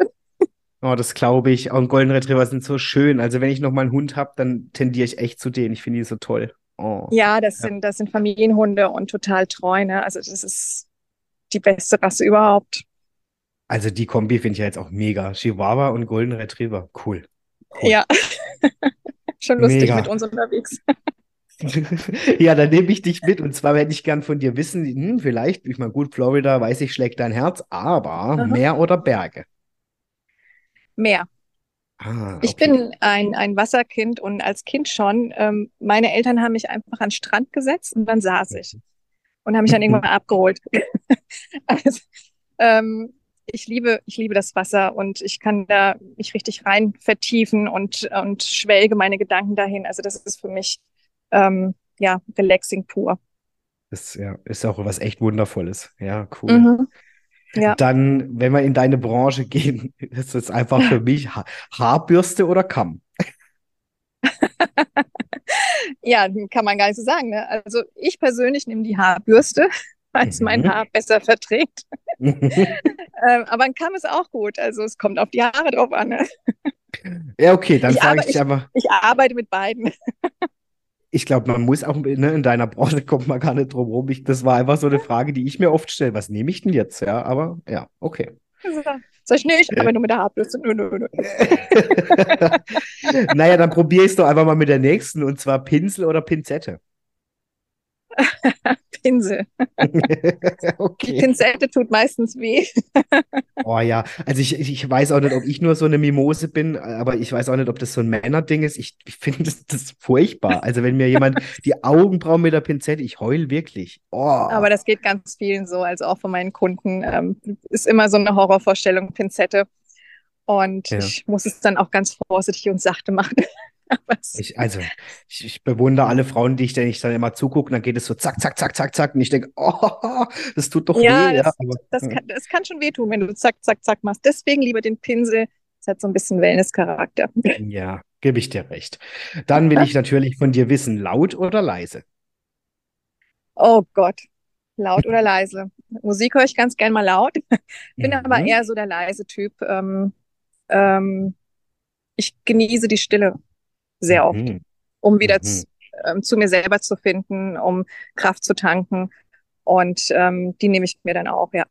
Oh, das glaube ich. Und Golden Retriever sind so schön. Also wenn ich noch mal einen Hund habe, dann tendiere ich echt zu denen. Ich finde die so toll. Oh. Ja, das Ja. sind, das sind Familienhunde und total treu, ne? Also das ist die beste Rasse überhaupt. Also die Kombi finde ich ja jetzt auch mega. Chihuahua und Golden Retriever. Cool. Cool. Ja. Schon lustig Mega. mit uns unterwegs. Ja, dann nehme ich dich mit. Und zwar hätte ich gern von dir wissen, hm, vielleicht, ich meine, gut, Florida, weiß ich, schlägt dein Herz, aber Aha. Meer oder Berge? Mehr. Ah, Ich okay. bin ein, ein Wasserkind und als Kind schon, ähm, meine Eltern haben mich einfach an den Strand gesetzt und dann saß ich und haben mich dann irgendwann abgeholt. Also, ähm, ich liebe, ich liebe das Wasser und ich kann da mich richtig rein vertiefen und, und schwelge meine Gedanken dahin. Also das ist für mich, ähm, ja, relaxing pur. Das ja, ist auch was echt Wundervolles. Ja, cool. Mhm. Ja. Dann, wenn wir in deine Branche gehen, ist es einfach für mich ha Haarbürste oder Kamm. Ja, kann man gar nicht so sagen. Ne? Also ich persönlich nehme die Haarbürste, weil es mein Mhm. Haar besser verträgt. Ähm, aber ein Kamm ist auch gut. Also es kommt auf die Haare drauf an. Ne? Ja, okay, dann Ich arbe- ich dich einfach, Ich arbeite mit beiden. Ich glaube, man muss auch, ne, in deiner Branche kommt man gar nicht drum rum. Ich, das war einfach so eine Frage, die ich mir oft stelle. Was nehme ich denn jetzt? Ja, aber ja, okay. Sag ich nicht, aber nur mit der Haarbürste. Nö, nö, nö. Naja, dann probiere ich es doch einfach mal mit der nächsten und zwar Pinsel oder Pinzette. Pinsel. Die Okay. Pinzette tut meistens weh. Oh ja, also ich, ich weiß auch nicht, ob ich nur so eine Mimose bin, aber ich weiß auch nicht, ob das so ein Männerding ist. Ich, ich finde das, das furchtbar. Also wenn mir jemand die Augenbrauen mit der Pinzette, ich heul wirklich. Oh. Aber das geht ganz vielen so, also auch von meinen Kunden. Ähm, ist immer so eine Horrorvorstellung, Pinzette. Und Ja. ich muss es dann auch ganz vorsichtig und sachte machen. Aber Ich, also, ich, ich bewundere alle Frauen, die ich, denen ich dann immer zugucke, und dann geht es so zack, zack, zack, zack, zack. Und ich denke, oh, das tut doch Ja, weh. Ja, das, aber, das, kann, das kann schon wehtun, wenn du zack, zack, zack machst. Deswegen lieber den Pinsel. Das hat so ein bisschen Wellness-Charakter. ja, gebe ich dir recht. Dann will ich natürlich von dir wissen, laut oder leise? Oh Gott, laut oder leise? Musik höre ich ganz gern mal laut, bin aber Mhm. eher so der leise Typ. Ähm, ähm, ich genieße die Stille sehr oft, Mhm. um wieder Mhm. zu, ähm, zu mir selber zu finden, um Kraft zu tanken. Und ähm, die nehme ich mir dann auch, ja.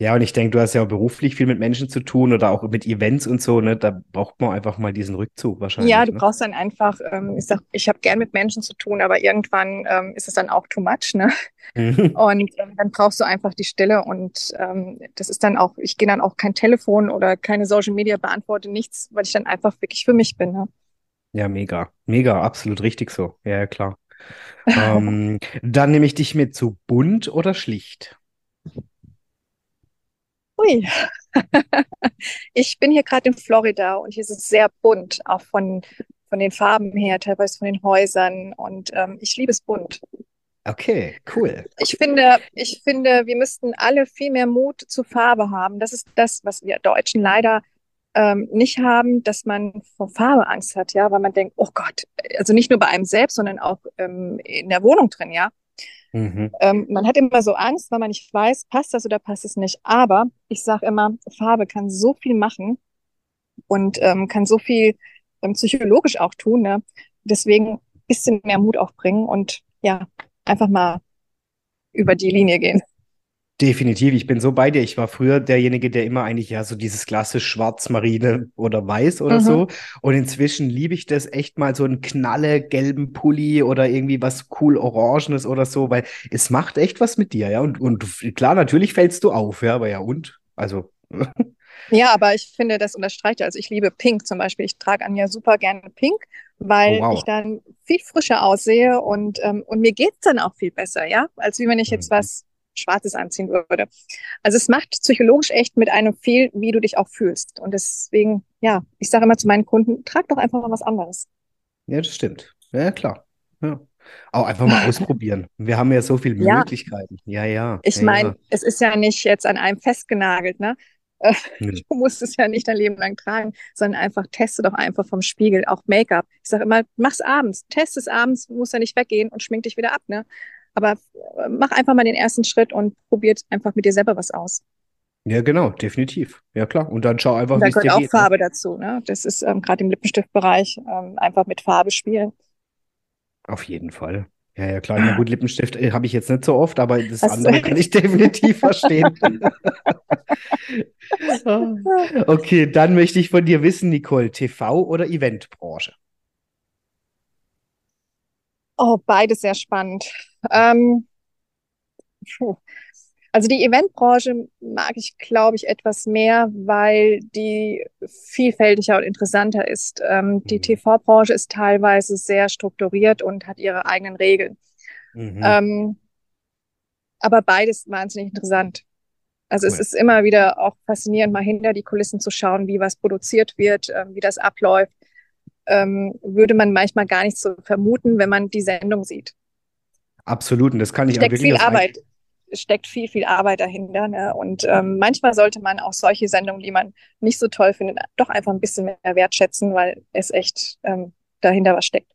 Ja, und ich denke, du hast ja auch beruflich viel mit Menschen zu tun oder auch mit Events und so, ne? Da braucht man einfach mal diesen Rückzug wahrscheinlich. Ja, du ne? brauchst dann einfach, ähm, ich sag, ich habe gern mit Menschen zu tun, aber irgendwann ähm, ist es dann auch too much, ne? Mhm. Und ähm, dann brauchst du einfach die Stille und ähm, das ist dann auch, ich gehe dann auch kein Telefon oder keine Social Media, beantworte nichts, weil ich dann einfach wirklich für mich bin. Ne? Ja, mega. Mega, absolut richtig so. Ja, ja, klar. Ähm, dann nehme ich dich mit zu bunt oder schlicht. Ui. Ich bin hier gerade in Florida und hier ist es sehr bunt, auch von, von den Farben her, teilweise von den Häusern und ähm, ich liebe es bunt. Okay, cool. Ich finde, ich finde, wir müssten alle viel mehr Mut zur Farbe haben. Das ist das, was wir Deutschen leider ähm, nicht haben, dass man vor Farbe Angst hat, ja, weil man denkt, oh Gott, also nicht nur bei einem selbst, sondern auch ähm, in der Wohnung drin, ja. Mhm. Ähm, man hat immer so Angst, weil man nicht weiß, passt das oder passt es nicht. Aber ich sage immer, Farbe kann so viel machen und ähm, kann so viel ähm, psychologisch auch tun. Ne? Deswegen ein bisschen mehr Mut aufbringen und ja, einfach mal über die Linie gehen. Definitiv, ich bin so bei dir. Ich war früher derjenige, der immer eigentlich ja so dieses klassisch schwarz-marine oder weiß oder Mhm. so. Und inzwischen liebe ich das echt mal so einen knalle gelben Pulli oder irgendwie was cool Orangenes oder so, weil es macht echt was mit dir, ja. Und, und klar, natürlich fällst du auf, ja, aber ja, und? Also, Ja, aber ich finde, das unterstreicht, also ich liebe Pink zum Beispiel. Ich trage an ja super gerne Pink, oh weil wow. ich dann viel frischer aussehe und, ähm, und mir geht's dann auch viel besser, ja, als wie wenn ich jetzt Mhm. was Schwarzes anziehen würde. Also es macht psychologisch echt mit einem viel, wie du dich auch fühlst. Und deswegen, ja, ich sage immer zu meinen Kunden, trag doch einfach mal was anderes. Ja, das stimmt. Ja, klar. Ja. Auch einfach mal ausprobieren. Wir haben ja so viele Möglichkeiten. Ja, ja, ich ja, meine, ja. es ist ja nicht jetzt an einem festgenagelt, ne? Nö. Du musst es ja nicht dein Leben lang tragen, sondern einfach teste doch einfach vom Spiegel, auch Make-up. Ich sage immer, mach's abends, test es abends, du musst ja nicht weggehen und schmink dich wieder ab, ne? Aber äh, mach einfach mal den ersten Schritt und probiert einfach mit dir selber was aus. Ja, genau, definitiv. Ja, klar. Und dann schau einfach, da wie es dir gehört auch geht, ne? Farbe dazu, ne? Das ist ähm, gerade im Lippenstiftbereich ähm, einfach mit Farbe spielen. Auf jeden Fall. Ja, ja, klar. Meine, gut, Lippenstift äh, habe ich jetzt nicht so oft, aber das Das, andere kann ich definitiv verstehen. Ah. Okay, dann möchte ich von dir wissen, Nicole, TV oder Eventbranche? Oh, beides sehr spannend. Ähm. Also die Eventbranche mag ich, glaube ich, etwas mehr, weil die vielfältiger und interessanter ist. Ähm, die Mhm. TV-Branche ist teilweise sehr strukturiert und hat ihre eigenen Regeln. Mhm. Ähm, aber beides wahnsinnig interessant. Also es Cool. ist immer wieder auch faszinierend, mal hinter die Kulissen zu schauen, wie was produziert wird, ähm, wie das abläuft. Ähm, würde man manchmal gar nicht so vermuten, wenn man die Sendung sieht. Absolut. Und das kann ich auch Steckt wirklich viel Arbeit, steckt viel, viel Arbeit dahinter. Ne? Und ähm, manchmal sollte man auch solche Sendungen, die man nicht so toll findet, doch einfach ein bisschen mehr wertschätzen, weil es echt ähm, dahinter was steckt.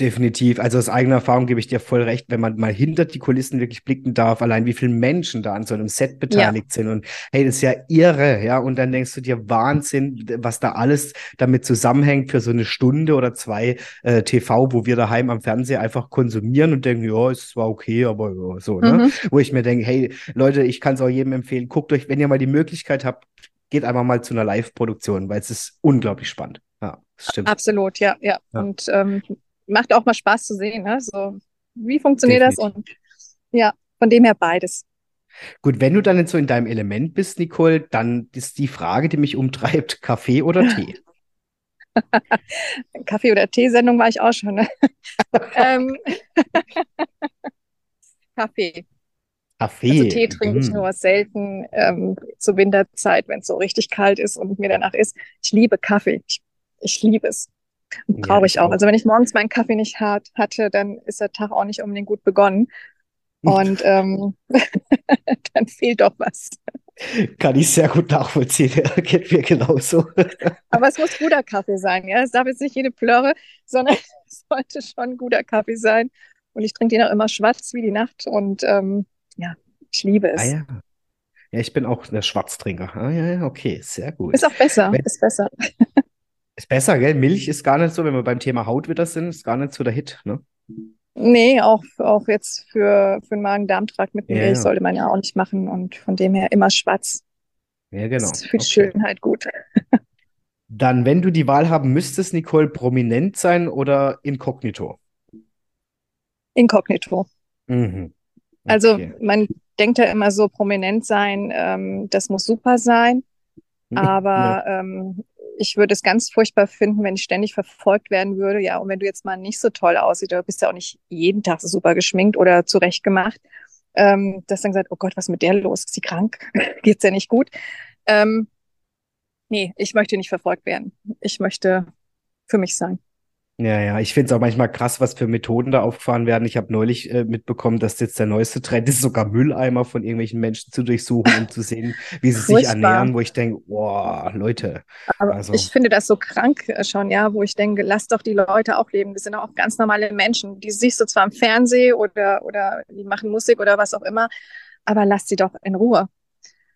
Definitiv. Also aus eigener Erfahrung gebe ich dir voll recht, wenn man mal hinter die Kulissen wirklich blicken darf, allein wie viele Menschen da an so einem Set Ja, beteiligt sind. Und hey, das ist ja irre, ja. Und dann denkst du dir, Wahnsinn, was da alles damit zusammenhängt für so eine Stunde oder zwei äh, TV, wo wir daheim am Fernseher einfach konsumieren und denken, ja, es war okay, aber ja, so, ne? mhm. Wo ich mir denke, hey, Leute, ich kann es auch jedem empfehlen, guckt euch, wenn ihr mal die Möglichkeit habt, geht einfach mal zu einer Live-Produktion, weil es ist unglaublich spannend. Ja, das stimmt. Absolut, ja, ja. Ja, Und ähm, macht auch mal Spaß zu sehen, ne? So, wie funktioniert das? definitiv. Und ja, von dem her beides. Gut, wenn du dann jetzt so in deinem Element bist, Nicole, dann ist die Frage, die mich umtreibt, Kaffee oder Tee? Kaffee- oder Teesendung war ich auch schon, ne? Ähm, Kaffee. Also Kaffee. Tee trinke ich Mhm. nur selten ähm, zur Winterzeit, wenn es so richtig kalt ist und mir danach ist. Ich liebe Kaffee. Ich, ich liebe es. Brauche ich auch. Also wenn ich morgens meinen Kaffee nicht hat, hatte, dann ist der Tag auch nicht unbedingt gut begonnen. Und ähm, dann fehlt doch was. Kann ich sehr gut nachvollziehen. Ja, Geht mir genauso. Aber es muss guter Kaffee sein, ja. Es darf jetzt nicht jede Plörre, sondern es sollte schon ein guter Kaffee sein. Und ich trinke den auch immer schwarz wie die Nacht. Und ähm, ja, ich liebe Ah es. ja. Ja, ich bin auch der Schwarztrinker. Ah ja, ja, okay, sehr gut. Ist auch besser, Wenn, ist besser. Ist besser, gell? Milch ist gar nicht so, wenn wir beim Thema Haut wieder sind, ist gar nicht so der Hit, ne? Nee, auch, auch jetzt für, für den Magen-Darm-Trakt mit Ja, Milch ja. sollte man ja auch nicht machen. Und von dem her immer schwarz. Ja, genau. Das ist für die Okay. Schönheit gut. Dann, wenn du die Wahl haben müsstest, Nicole, prominent sein oder inkognito? Inkognito. Mhm. Also Okay. man denkt ja immer so, prominent sein, ähm, das muss super sein. Ja. Aber ähm, ich würde es ganz furchtbar finden, wenn ich ständig verfolgt werden würde. Ja, und wenn du jetzt mal nicht so toll aussiehst, oder bist ja auch nicht jeden Tag so super geschminkt oder zurechtgemacht, ähm, dass dann gesagt, oh Gott, was ist mit der los? Ist sie krank? Geht's ja nicht gut? Ähm, nee, ich möchte nicht verfolgt werden. Ich möchte für mich sein. Ja, ja, ich finde es auch manchmal krass, was für Methoden da aufgefahren werden. Ich habe neulich äh, mitbekommen, dass jetzt der neueste Trend ist, sogar Mülleimer von irgendwelchen Menschen zu durchsuchen, um zu sehen, wie sie sich ernähren, wo ich denke, boah, Leute, Aber also, ich finde das so krank äh, schon, ja, wo ich denke, lass doch die Leute auch leben. Das sind auch ganz normale Menschen. Die siehst du zwar im Fernsehen oder, oder die machen Musik oder was auch immer, aber lass sie doch in Ruhe.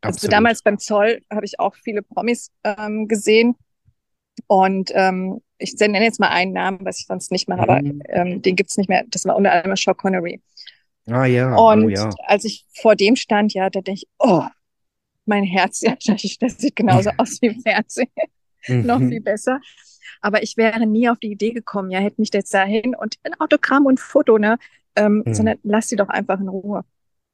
Also absolut. damals beim Zoll habe ich auch viele Promis ähm, gesehen. Und ähm, ich nenne jetzt mal einen Namen, was ich sonst nicht mache, aber Mhm. ähm, den gibt's nicht mehr. Das war unter anderem Sean Connery. Ah ja, oh Und ja. als ich vor dem stand, ja, da denke ich, oh, mein Herz, ja, das sieht genauso aus wie im Fernsehen. Noch viel Mhm. besser. Aber ich wäre nie auf die Idee gekommen, ja, hätte mich jetzt dahin und ein Autogramm und ein Foto, ne? Ähm, Mhm. sondern lass sie doch einfach in Ruhe.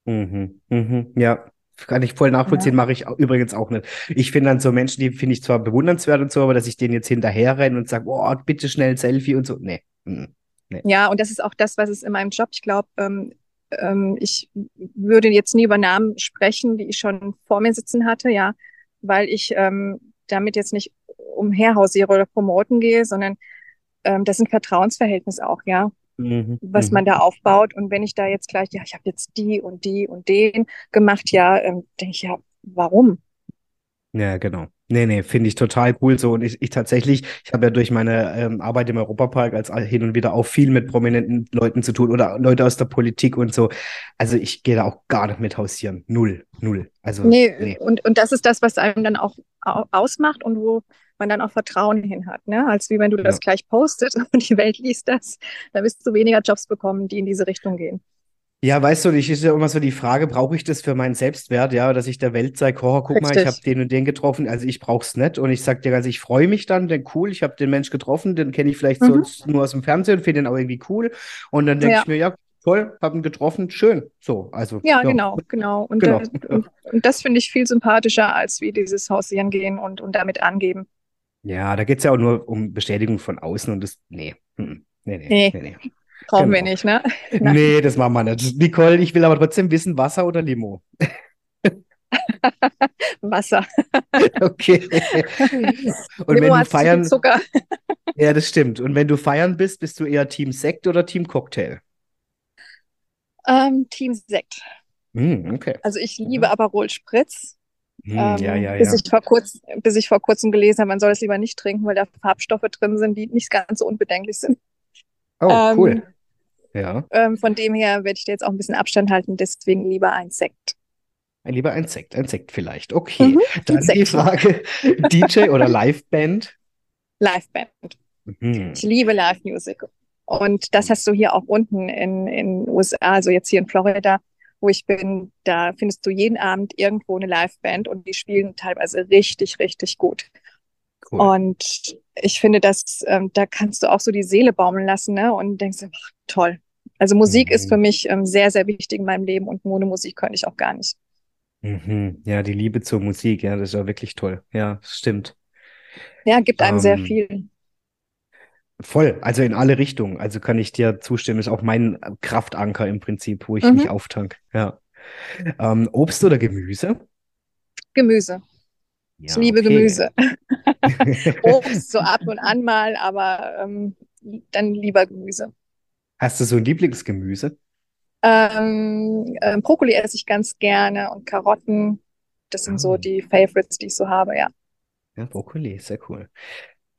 Mhm. Mhm. Ja, kann ich voll nachvollziehen, Ja. mache ich übrigens auch nicht. Ich finde dann so Menschen, die finde ich zwar bewundernswert und so, aber dass ich denen jetzt hinterher renne und sage, oh, bitte schnell Selfie und so. Nee. Mhm. Nee. Ja, und das ist auch das, was es in meinem Job, ich glaube, ähm, ähm, ich würde jetzt nie über Namen sprechen, die ich schon vor mir sitzen hatte, ja, weil ich ähm, damit jetzt nicht umherhausiere oder promoten gehe, sondern ähm, das ist ein Vertrauensverhältnis auch, ja, Mhm. was Mhm. man da aufbaut. Und wenn ich da jetzt gleich, ja, ich habe jetzt die und die und den gemacht, ja, ähm, denke ich, ja, warum? Ja, genau. Nee, nee, finde ich total cool so. Und ich, ich tatsächlich, ich habe ja durch meine ähm, Arbeit im Europapark als hin und wieder auch viel mit prominenten Leuten zu tun oder Leute aus der Politik und so. Also ich gehe da auch gar nicht mit hausieren. Null, null. Also, Nee, nee. und, und das ist das, was einem dann auch au- ausmacht und wo man dann auch Vertrauen hin hat, ne? Als wie wenn du das Ja. gleich postest und die Welt liest das, da wirst du weniger Jobs bekommen, die in diese Richtung gehen. Ja, weißt du, ich ist ja immer so die Frage, brauche ich das für meinen Selbstwert, ja, dass ich der Welt zeige, oh, guck mal, ich habe Richtig. den und den getroffen, also ich brauche es nicht und ich sag dir ganz, ich freue mich dann, denn cool, ich habe den Mensch getroffen, den kenne ich vielleicht Mhm. sonst nur aus dem Fernsehen, finde den auch irgendwie cool und dann denke Ja, ich mir, ja, toll, habe ihn getroffen, schön, so, also ja, ja, genau, genau. Und, genau. äh, und, und das finde ich viel sympathischer, als wie dieses Hausieren gehen und, und damit angeben. Ja, da geht es ja auch nur um Bestätigung von außen und das, nee, mhm. nee, nee, Nee, nee, nee, brauchen wir genau. nicht, ne? Nein. Nee, das machen wir nicht. Nicole, ich will aber trotzdem wissen, Wasser oder Limo? Wasser. Okay. Und wenn Limo du zu viel feiern, Zucker. ja, das stimmt. Und wenn du feiern bist, bist du eher Team Sekt oder Team Cocktail? Ähm, Team Sekt. Hm, okay. Also ich liebe Ja. Aperol Spritz. Hm, ja, Ähm, ja, bis ja. ich vor kurz, bis ich vor kurzem gelesen habe, man soll es lieber nicht trinken, weil da Farbstoffe drin sind, die nicht ganz so unbedenklich sind. Oh, Ähm, cool. Ja. ähm, von dem her werde ich da jetzt auch ein bisschen Abstand halten, deswegen lieber ein Sekt. Lieber ein Sekt, ein Sekt vielleicht. Okay. Mhm, Dann ein die Sekt. Frage, DJ oder Liveband? Liveband. Mhm. Ich liebe Live-Music. Und das hast du hier auch unten in in USA, also jetzt hier in Florida, wo ich bin, da findest du jeden Abend irgendwo eine Liveband und die spielen teilweise richtig, richtig gut. Cool. Und ich finde, dass ähm, da kannst du auch so die Seele baumeln lassen, ne? Und denkst, ach, toll. Also Musik ist für Mhm. mich ähm, sehr, sehr wichtig in meinem Leben und ohne Musik könnte ich auch gar nicht. Mhm. Ja, die Liebe zur Musik, ja, das ist ja wirklich toll. Ja, stimmt. Ja, gibt einem sehr Ähm, viel. Voll, also in alle Richtungen. Also kann ich dir zustimmen, ist auch mein Kraftanker im Prinzip, wo ich mich Mhm. auftank. Ja. Ähm, Obst oder Gemüse? Gemüse. Ich Ja, liebe okay. Gemüse. Obst so ab und an mal, aber ähm, dann lieber Gemüse. Hast du so ein Lieblingsgemüse? Ähm, ähm, Brokkoli esse ich ganz gerne und Karotten. Das sind so Ah, die Favorites, die ich so habe, ja. ja, Brokkoli, sehr cool.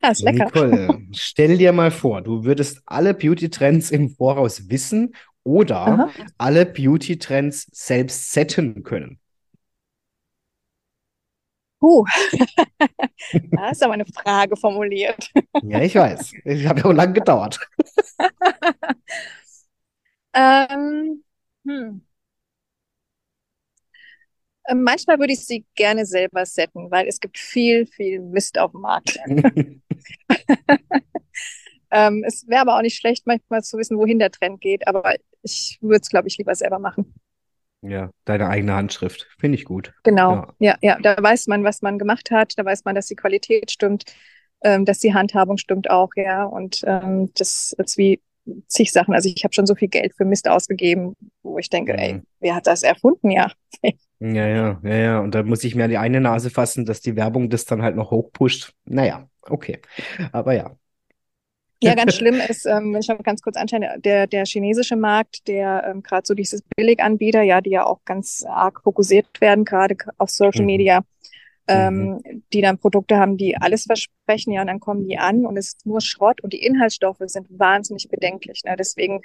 Ja, ist lecker. Nicole, stell dir mal vor, du würdest alle Beauty-Trends im Voraus wissen oder Aha. alle Beauty-Trends selbst setten können. Puh, da ist aber eine Frage formuliert. Ja, ich weiß. Ich habe ja auch lange gedauert. Ähm, hm. Ähm, Manchmal würde ich sie gerne selber setten, weil es gibt viel, viel Mist auf dem Markt. Ähm, es wäre aber auch nicht schlecht, manchmal zu wissen, wohin der Trend geht, aber ich würde es, glaube ich, lieber selber machen. Ja, deine eigene Handschrift. Finde ich gut. Genau, Ja. ja, ja, da weiß man, was man gemacht hat, da weiß man, dass die Qualität stimmt, ähm, dass die Handhabung stimmt auch, ja, und ähm, das ist wie zig Sachen. Also ich habe schon so viel Geld für Mist ausgegeben, wo ich denke, ey, Mhm. wer hat das erfunden? Ja, Ja, ja, ja, ja. Und da muss ich mir an die eine Nase fassen, dass die Werbung das dann halt noch hochpusht. Naja, okay. Aber ja. Ja, ganz schlimm ist, ähm, wenn ich mal ganz kurz anschaue, der, der chinesische Markt, der ähm, gerade so dieses Billiganbieter, ja, die ja auch ganz arg fokussiert werden, gerade auf Social Mhm. Media, Mhm. ähm, die dann Produkte haben, die alles versprechen, ja, und dann kommen die an und es ist nur Schrott und die Inhaltsstoffe sind wahnsinnig bedenklich. Ne? Deswegen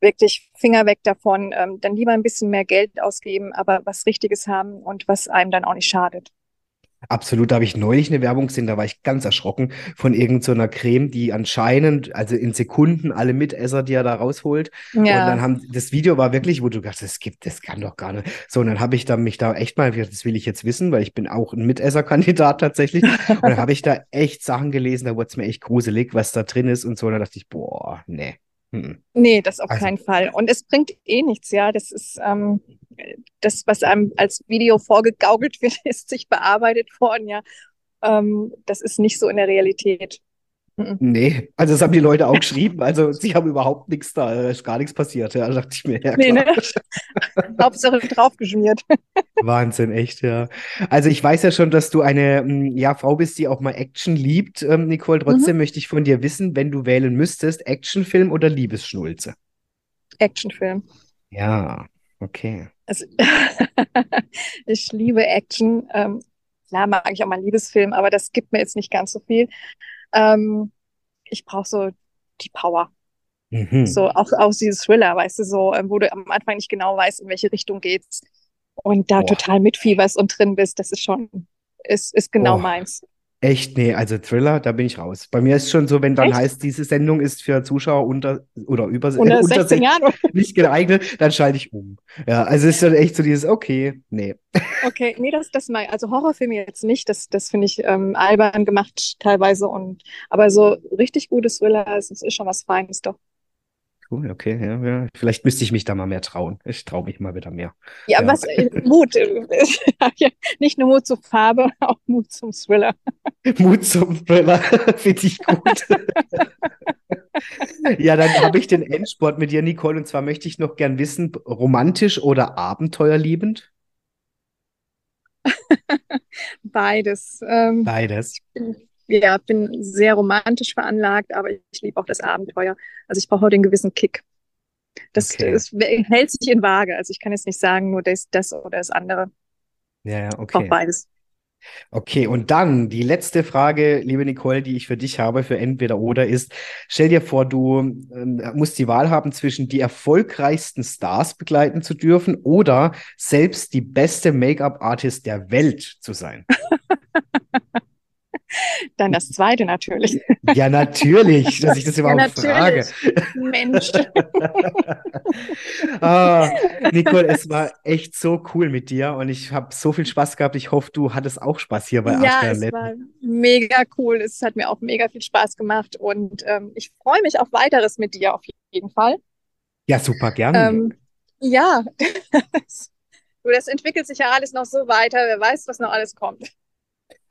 wirklich Finger weg davon, ähm, dann lieber ein bisschen mehr Geld ausgeben, aber was Richtiges haben und was einem dann auch nicht schadet. Absolut, da habe ich neulich eine Werbung gesehen, da war ich ganz erschrocken von irgendeiner so Creme, die anscheinend, also in Sekunden alle Mitesser, die er da rausholt. Ja. Und dann haben, das Video war wirklich, wo du dachtest, das gibt, das kann doch gar nicht. So, und dann habe ich da mich da echt mal, das will ich jetzt wissen, weil ich bin auch ein Mitesserkandidat tatsächlich. und dann habe ich da echt Sachen gelesen, da wurde es mir echt gruselig, was da drin ist und so. Und dann dachte ich, boah, nee. Hm. Nee, das auf also. keinen Fall. Und es bringt eh nichts, ja. Das ist, ähm, das, was einem als Video vorgegaukelt wird, ist sich bearbeitet worden, ja. Ähm, das ist nicht so in der Realität. Mhm. Nee, also das haben die Leute auch geschrieben. Also sie haben überhaupt nichts da, ist gar nichts passiert. Ja, da dachte ich mir, ja, nee, ne? Hauptsache draufgeschmiert. Wahnsinn, echt, ja. Also ich weiß ja schon, dass du eine hm, ja, Frau bist, die auch mal Action liebt, ähm, Nicole. Trotzdem mhm. möchte ich von dir wissen, wenn du wählen müsstest, Actionfilm oder Liebesschnulze? Actionfilm. Ja, okay. Also, ich liebe Action. Ähm, klar mag ich auch mal einen Liebesfilm, aber das gibt mir jetzt nicht ganz so viel. Ähm, ich brauche so die Power. Mhm. So auch aus dieses Thriller, weißt du, so, ähm, wo du am Anfang nicht genau weißt, in welche Richtung geht's und da Boah. total mitfieberst und drin bist, das ist schon, ist, ist genau Boah. meins. Echt? Nee, also Thriller, da bin ich raus. Bei mir ist schon so, wenn dann Echt? heißt, diese Sendung ist für Zuschauer unter oder über unter, unter 16 Jahren nicht geeignet, dann schalte ich um. Ja, also ist dann echt so dieses, okay, nee. Okay, nee, das, das mal, also Horrorfilme jetzt nicht, das, das finde ich ähm, albern gemacht teilweise und, aber so richtig gutes Thriller, das ist schon was Feines doch. Cool, okay, ja, ja. Vielleicht müsste ich mich da mal mehr trauen. Ich traue mich mal wieder mehr. Ja, ja. was äh, Mut. Nicht nur Mut zur Farbe, auch Mut zum Thriller. Mut zum Thriller, finde ich gut. ja, dann habe ich den Endsport mit dir, Nicole, und zwar möchte ich noch gern wissen, romantisch oder abenteuerliebend? Beides. Ähm, Beides. Ich bin ja, bin sehr romantisch veranlagt, aber ich liebe auch das Abenteuer. Also ich brauche heute einen gewissen Kick. Das, okay. das, hält sich in Waage. Also ich kann jetzt nicht sagen, nur das, das oder das andere. Ja, ja, okay. Ich brauche beides. Okay, und dann die letzte Frage, liebe Nicole, die ich für dich habe, für entweder oder ist, stell dir vor, du äh, musst die Wahl haben zwischen die erfolgreichsten Stars begleiten zu dürfen oder selbst die beste Make-up-Artist der Welt zu sein. Dann das zweite natürlich. Ja, natürlich, dass ich das überhaupt ja, frage. Mensch. ah, Nicole, es war echt so cool mit dir und ich habe so viel Spaß gehabt. Ich hoffe, du hattest auch Spaß hier bei Ja, es war mega cool. Es hat mir auch mega viel Spaß gemacht und ähm, ich freue mich auf weiteres mit dir auf jeden Fall. Ja, super, gerne. Ähm, ja, das entwickelt sich ja alles noch so weiter. Wer weiß, was noch alles kommt.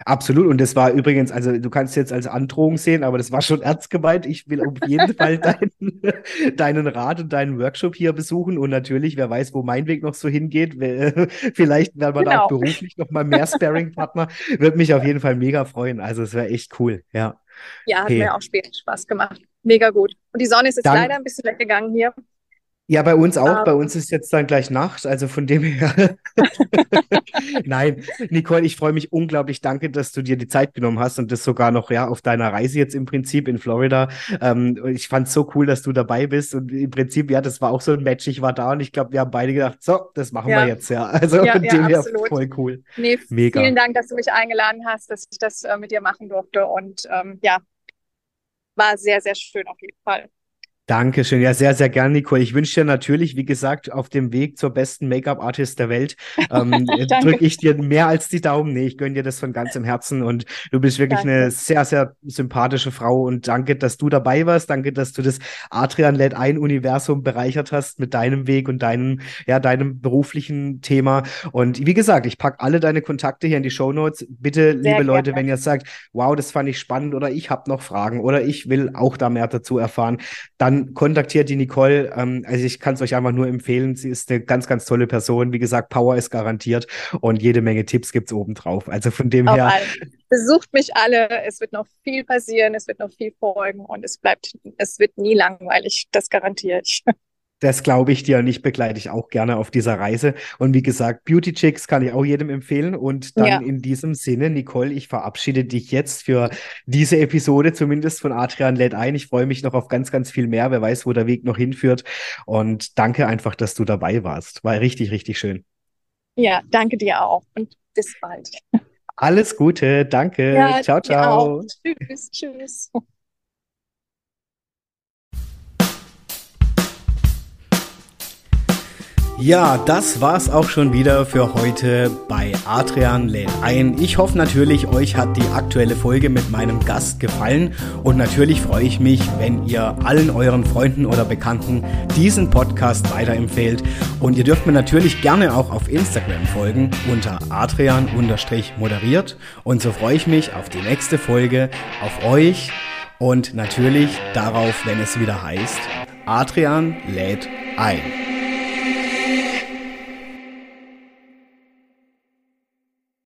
Absolut. Und das war übrigens, also du kannst jetzt als Androhung sehen, aber das war schon ernst gemeint. Ich will auf jeden Fall deinen, deinen Rat und deinen Workshop hier besuchen. Und natürlich, wer weiß, wo mein Weg noch so hingeht. Vielleicht werden wir genau. da auch beruflich noch mal mehr Sparing-Partner. Würde mich auf jeden Fall mega freuen. Also es wäre echt cool. Ja. Ja, hat hey. mir auch später Spaß gemacht. Mega gut. Und die Sonne ist jetzt Dank leider ein bisschen weggegangen hier. Ja, bei uns auch. Um, bei ähm. uns ist jetzt dann gleich Nacht, also von dem her. Nein, Nicole, ich freue mich unglaublich. Danke, dass du dir die Zeit genommen hast und das sogar noch ja auf deiner Reise jetzt im Prinzip in Florida. Ähm, ich fand es so cool, dass du dabei bist und im Prinzip ja, das war auch so ein Match. Ich war da und ich glaube, wir haben beide gedacht, so, das machen ja. wir jetzt ja. Also ja, von ja, dem her voll cool. Nee, Mega. Vielen Dank, dass du mich eingeladen hast, dass ich das äh, mit dir machen durfte und ähm, ja, war sehr sehr schön auf jeden Fall. Dankeschön. Ja, sehr, sehr gerne, Nicole. Ich wünsche dir natürlich, wie gesagt, auf dem Weg zur besten Make-up-Artist der Welt, ähm, drücke ich dir mehr als die Daumen. Nee, ich gönne dir das von ganzem Herzen und du bist wirklich danke. eine sehr, sehr sympathische Frau und danke, dass du dabei warst. Danke, dass du das Adrian Led ein Universum bereichert hast mit deinem Weg und deinem, ja, deinem beruflichen Thema. Und wie gesagt, ich packe alle deine Kontakte hier in die Show Notes. Bitte, sehr liebe gerne. Leute, wenn ihr sagt, wow, das fand ich spannend oder ich habe noch Fragen oder ich will auch da mehr dazu erfahren, dann dann kontaktiert die Nicole. Ähm, also ich kann es euch einfach nur empfehlen. Sie ist eine ganz, ganz tolle Person. Wie gesagt, Power ist garantiert und jede Menge Tipps gibt es obendrauf. Also von dem Auf her. Allen. Besucht mich alle. Es wird noch viel passieren. Es wird noch viel folgen und es bleibt, es wird nie langweilig. Das garantiere ich. Das glaube ich dir und ich begleite ich auch gerne auf dieser Reise. Und wie gesagt, Beauty Chicks kann ich auch jedem empfehlen. Und dann ja. in diesem Sinne, Nicole, ich verabschiede dich jetzt für diese Episode zumindest von Adrian lädt ein. Ich freue mich noch auf ganz, ganz viel mehr. Wer weiß, wo der Weg noch hinführt. Und danke einfach, dass du dabei warst. War richtig, richtig schön. Ja, danke dir auch und bis bald. Alles Gute, danke. Ja, ciao, ciao. Tschüss, tschüss. Ja, das war's auch schon wieder für heute bei Adrian lädt ein. Ich hoffe natürlich, euch hat die aktuelle Folge mit meinem Gast gefallen und natürlich freue ich mich, wenn ihr allen euren Freunden oder Bekannten diesen Podcast weiterempfehlt und ihr dürft mir natürlich gerne auch auf Instagram folgen unter adrian-moderiert und so freue ich mich auf die nächste Folge, auf euch und natürlich darauf, wenn es wieder heißt, Adrian lädt ein.